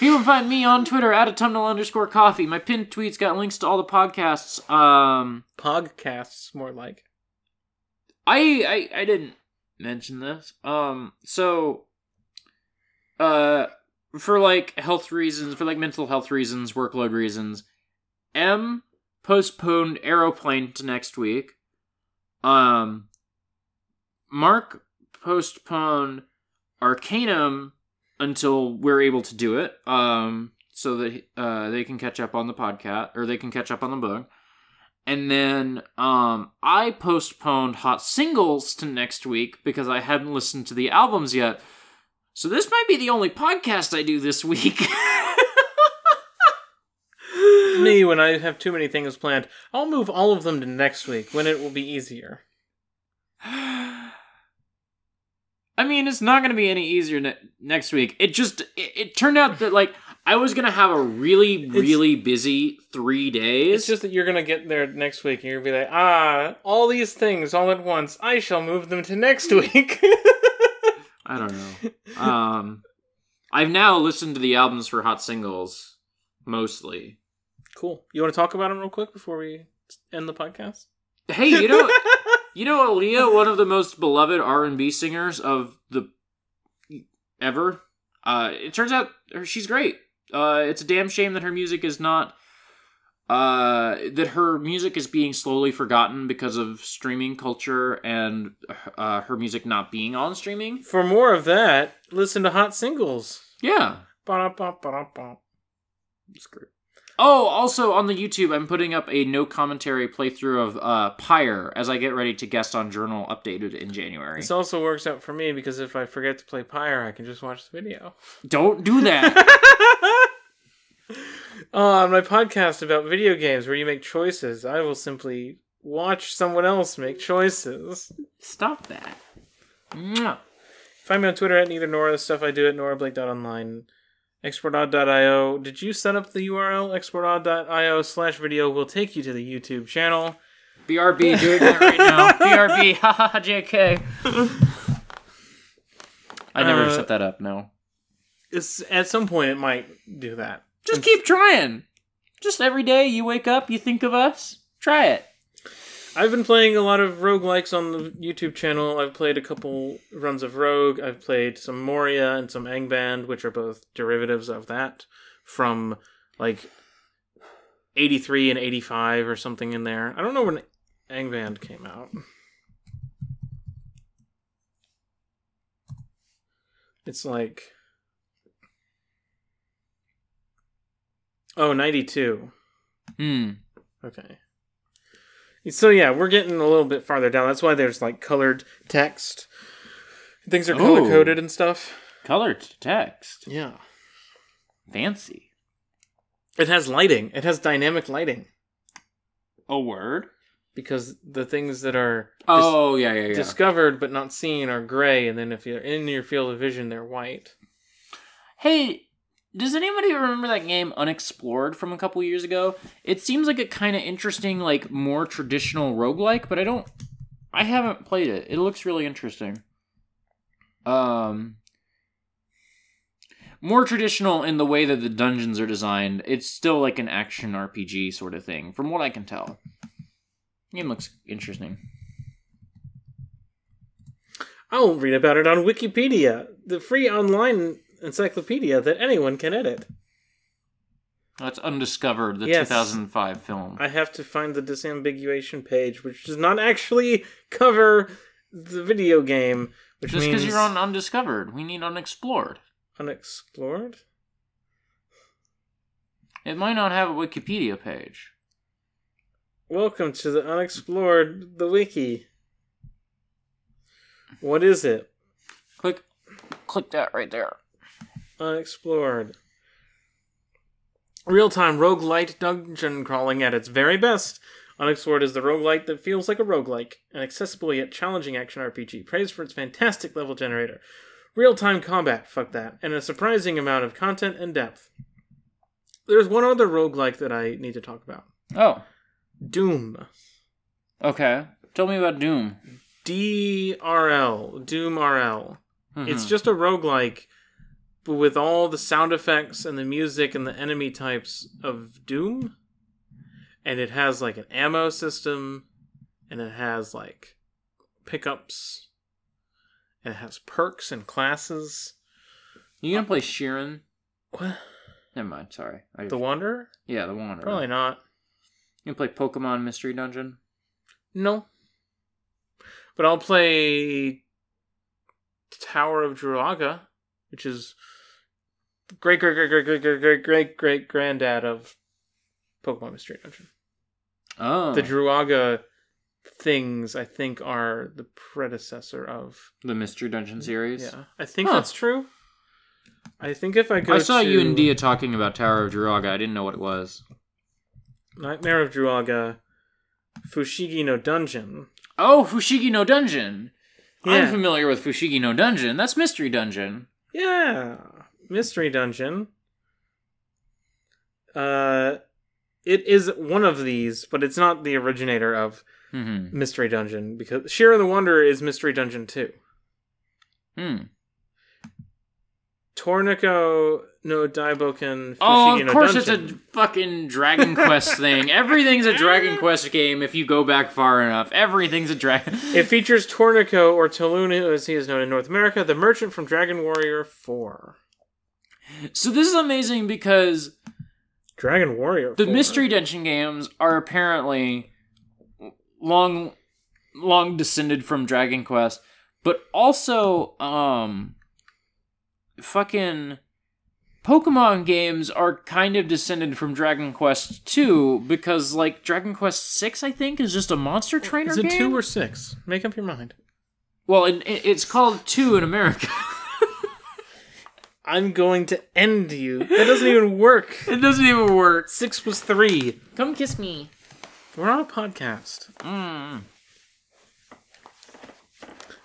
You can find me on Twitter at autumnal underscore coffee. My pinned tweets got links to all the podcasts. Um Podcasts, more like. I I, I didn't mention this. Um so uh for like health reasons, for like mental health reasons, workload reasons, M postponed Aeroplane to next week. Um Mark postponed Arcanum until we're able to do it. Um so that uh they can catch up on the podcast or they can catch up on the book. And then um I postponed Hot Singles to next week because I hadn't listened to the albums yet. So this might be the only podcast I do this week. Me, when I have too many things planned, I'll move all of them to next week when it will be easier. I mean, it's not going to be any easier ne- next week. It just it, it turned out that like I was going to have a really really busy 3 days. It's just that you're gonna get there next week and you're gonna be like, ah, all these things all at once. I shall move them to next week. I don't know. Um I've now listened to the albums for Hot Singles mostly. Cool. You want to talk about them real quick before we end the podcast? Hey, you know You know, Aaliyah, one of the most beloved R and B singers of the ever. Uh, it turns out she's great. Uh, it's a damn shame that her music is not. Uh, that her music is being slowly forgotten because of streaming culture and uh, her music not being on streaming. For more of that, listen to Hot Singles. Yeah, Ba-da-ba-ba-da-ba. it's great. Oh, also on the YouTube, I'm putting up a no commentary playthrough of uh, Pyre as I get ready to guest on Journal updated in January. This also works out for me because if I forget to play Pyre, I can just watch the video. Don't do that. on my podcast about video games where you make choices, I will simply watch someone else make choices. Stop that. Mwah. Find me on Twitter at neither nor the stuff I do at norablake.online. exportaud.io. Did you set up the URL? exportaud.io slash video will take you to the YouTube channel. BRB doing that right now. BRB, haha, JK. I never Uh, set that up, no. It's, at some point, it might do that. Just keep trying. Just every day you wake up, you think of us. Try it. I've been playing a lot of roguelikes on the YouTube channel. I've played a couple runs of Rogue. I've played some Moria and some Angband, which are both derivatives of that from like 83 and 85 or something in there. I don't know when Angband came out. It's like Oh, 92. Hmm. Okay. So yeah, we're getting a little bit farther down. That's why there's like colored text. Things are color oh. coded and stuff. Colored text. Yeah. Fancy. It has lighting. It has dynamic lighting A word? because the things that are dis- Oh, yeah, yeah, yeah. discovered but not seen are gray, and then if you're in your field of vision, they're white. Hey, does anybody remember that game Unexplored from a couple years ago? It seems like a kind of interesting, like more traditional roguelike, but I don't I haven't played it. It looks really interesting. Um more traditional in the way that the dungeons are designed. It's still like an action RPG sort of thing, from what I can tell. Game looks interesting. I'll read about it on Wikipedia, the free online encyclopedia that anyone can edit. That's Undiscovered, the Yes. 2005 film. I have to find the disambiguation page, which does not actually cover the video game, which Just means because you're on Undiscovered, we need Unexplored. unexplored. It might not have a Wikipedia page. Welcome to the unexplored, the wiki. What is it? Click, click that right there. Unexplored. Real time roguelite dungeon crawling at its very best. Unexplored is the roguelite that feels like a roguelike, an accessible yet challenging action RPG, praised for its fantastic level generator. Real time combat, fuck that, and a surprising amount of content and depth. There's one other roguelike that I need to talk about Oh, Doom. okay. Tell me about Doom. DRL. Doom RL. Mhm. It's just a roguelike, but with all the sound effects and the music and the enemy types of Doom. And it has like an ammo system, and it has like pickups, and it has perks and classes. you gonna play Shiren? What? Never mind. Sorry. I, The Wanderer? yeah, the Wanderer. Probably not. You gonna play Pokemon Mystery Dungeon? No. But I'll play Tower of Druaga, which is great, great, great, great, great, great, great, great, great granddad of Pokemon Mystery Dungeon. Oh, The Druaga things, I think, are the predecessor of. the Mystery Dungeon series. Yeah, I think Huh. that's true. I think if I go, I saw to you and Dia talking about Tower of Jiraga. I didn't know what it was. Nightmare of Druaga, Fushigi no Dungeon. Oh, Fushigi no Dungeon. I'm familiar with Fushigi no Dungeon. That's Mystery Dungeon. Yeah, Mystery Dungeon. Uh, it is one of these, but it's not the originator of Hmm. Mystery Dungeon because Shiren the Wanderer is Mystery Dungeon 2. Hmm. Torneko no Daiboken Fushigi Oh, of no course it's a fucking Dragon Quest thing. Everything's a Dragon Quest game if you go back far enough. Everything's a Dragon. It features Torneko, or Tolunu as he is known in North America, the merchant from Dragon Warrior 4. So this is amazing because Dragon Warrior the 4? Mystery Dungeon games are apparently long long descended from Dragon Quest, but also um fucking Pokemon games are kind of descended from Dragon Quest 2 because like Dragon Quest 6 I think is just a monster trainer Is it game. 2 or 6? Make up your mind. well, it, it- it's called 2 in America. I'm going to end you. That doesn't even work. it doesn't even work. 6 was 3. Come kiss me. We're on a podcast. Mm.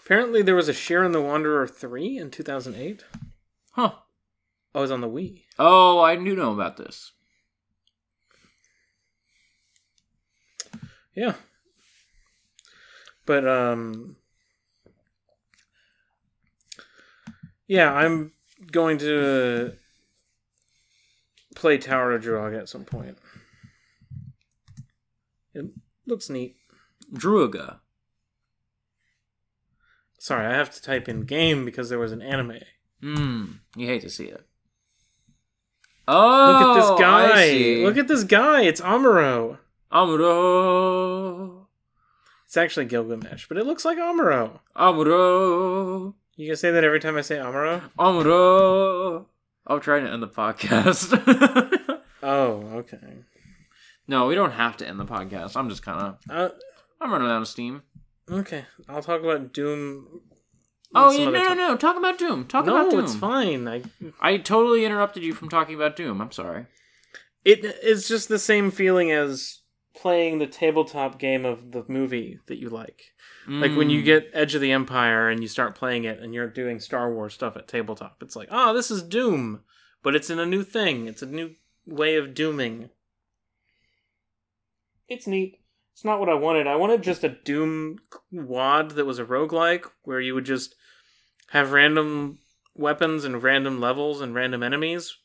Apparently, there was a Shiren the Wanderer 3 in 2008. Huh. Oh, it was on the Wii. Oh, I do know about this. Yeah. But, um. Yeah, I'm going to play Tower of Druaga at some point. It looks neat. Druaga. Sorry, I have to type in game because there was an anime. Hmm. You hate to see it. Oh, Look at this guy. Look at this guy. It's Amuro. Amuro. It's actually Gilgamesh, but it looks like Amuro. Amuro. You can say that every time I say Amuro? Amuro. I'm trying to end the podcast. Oh, okay. no, we don't have to end the podcast. I'm just kind of. Uh, I'm running out of steam. okay. I'll talk about Doom. Oh, yeah, no, no, no. Talk about Doom. Talk no, about Doom. it's fine. I I totally interrupted you from talking about Doom. I'm sorry. it is just the same feeling as playing the tabletop game of the movie that you like. Like when you Mm. get Edge of the Empire and you start playing it and you're doing Star Wars stuff at tabletop. It's like, oh, this is Doom, but it's in a new thing. It's a new way of dooming. It's neat. It's not what I wanted. I wanted just a Doom wad that was a roguelike where you would just have random weapons and random levels and random enemies.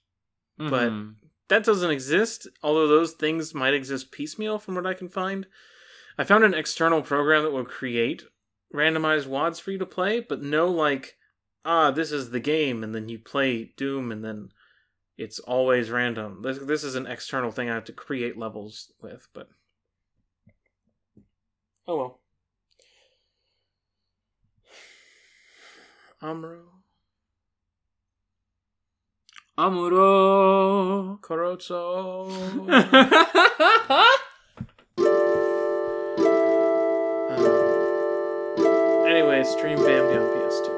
but- Mhm. That doesn't exist, although those things might exist piecemeal from what I can find. I found an external program that will create randomized wads for you to play, but no like, ah, this is the game, and then you play Doom, and then it's always random. This this is an external thing I have to create levels with, but oh well. Amuro, Amuro. Korotso. Um, anyway, stream Bambi on PS2.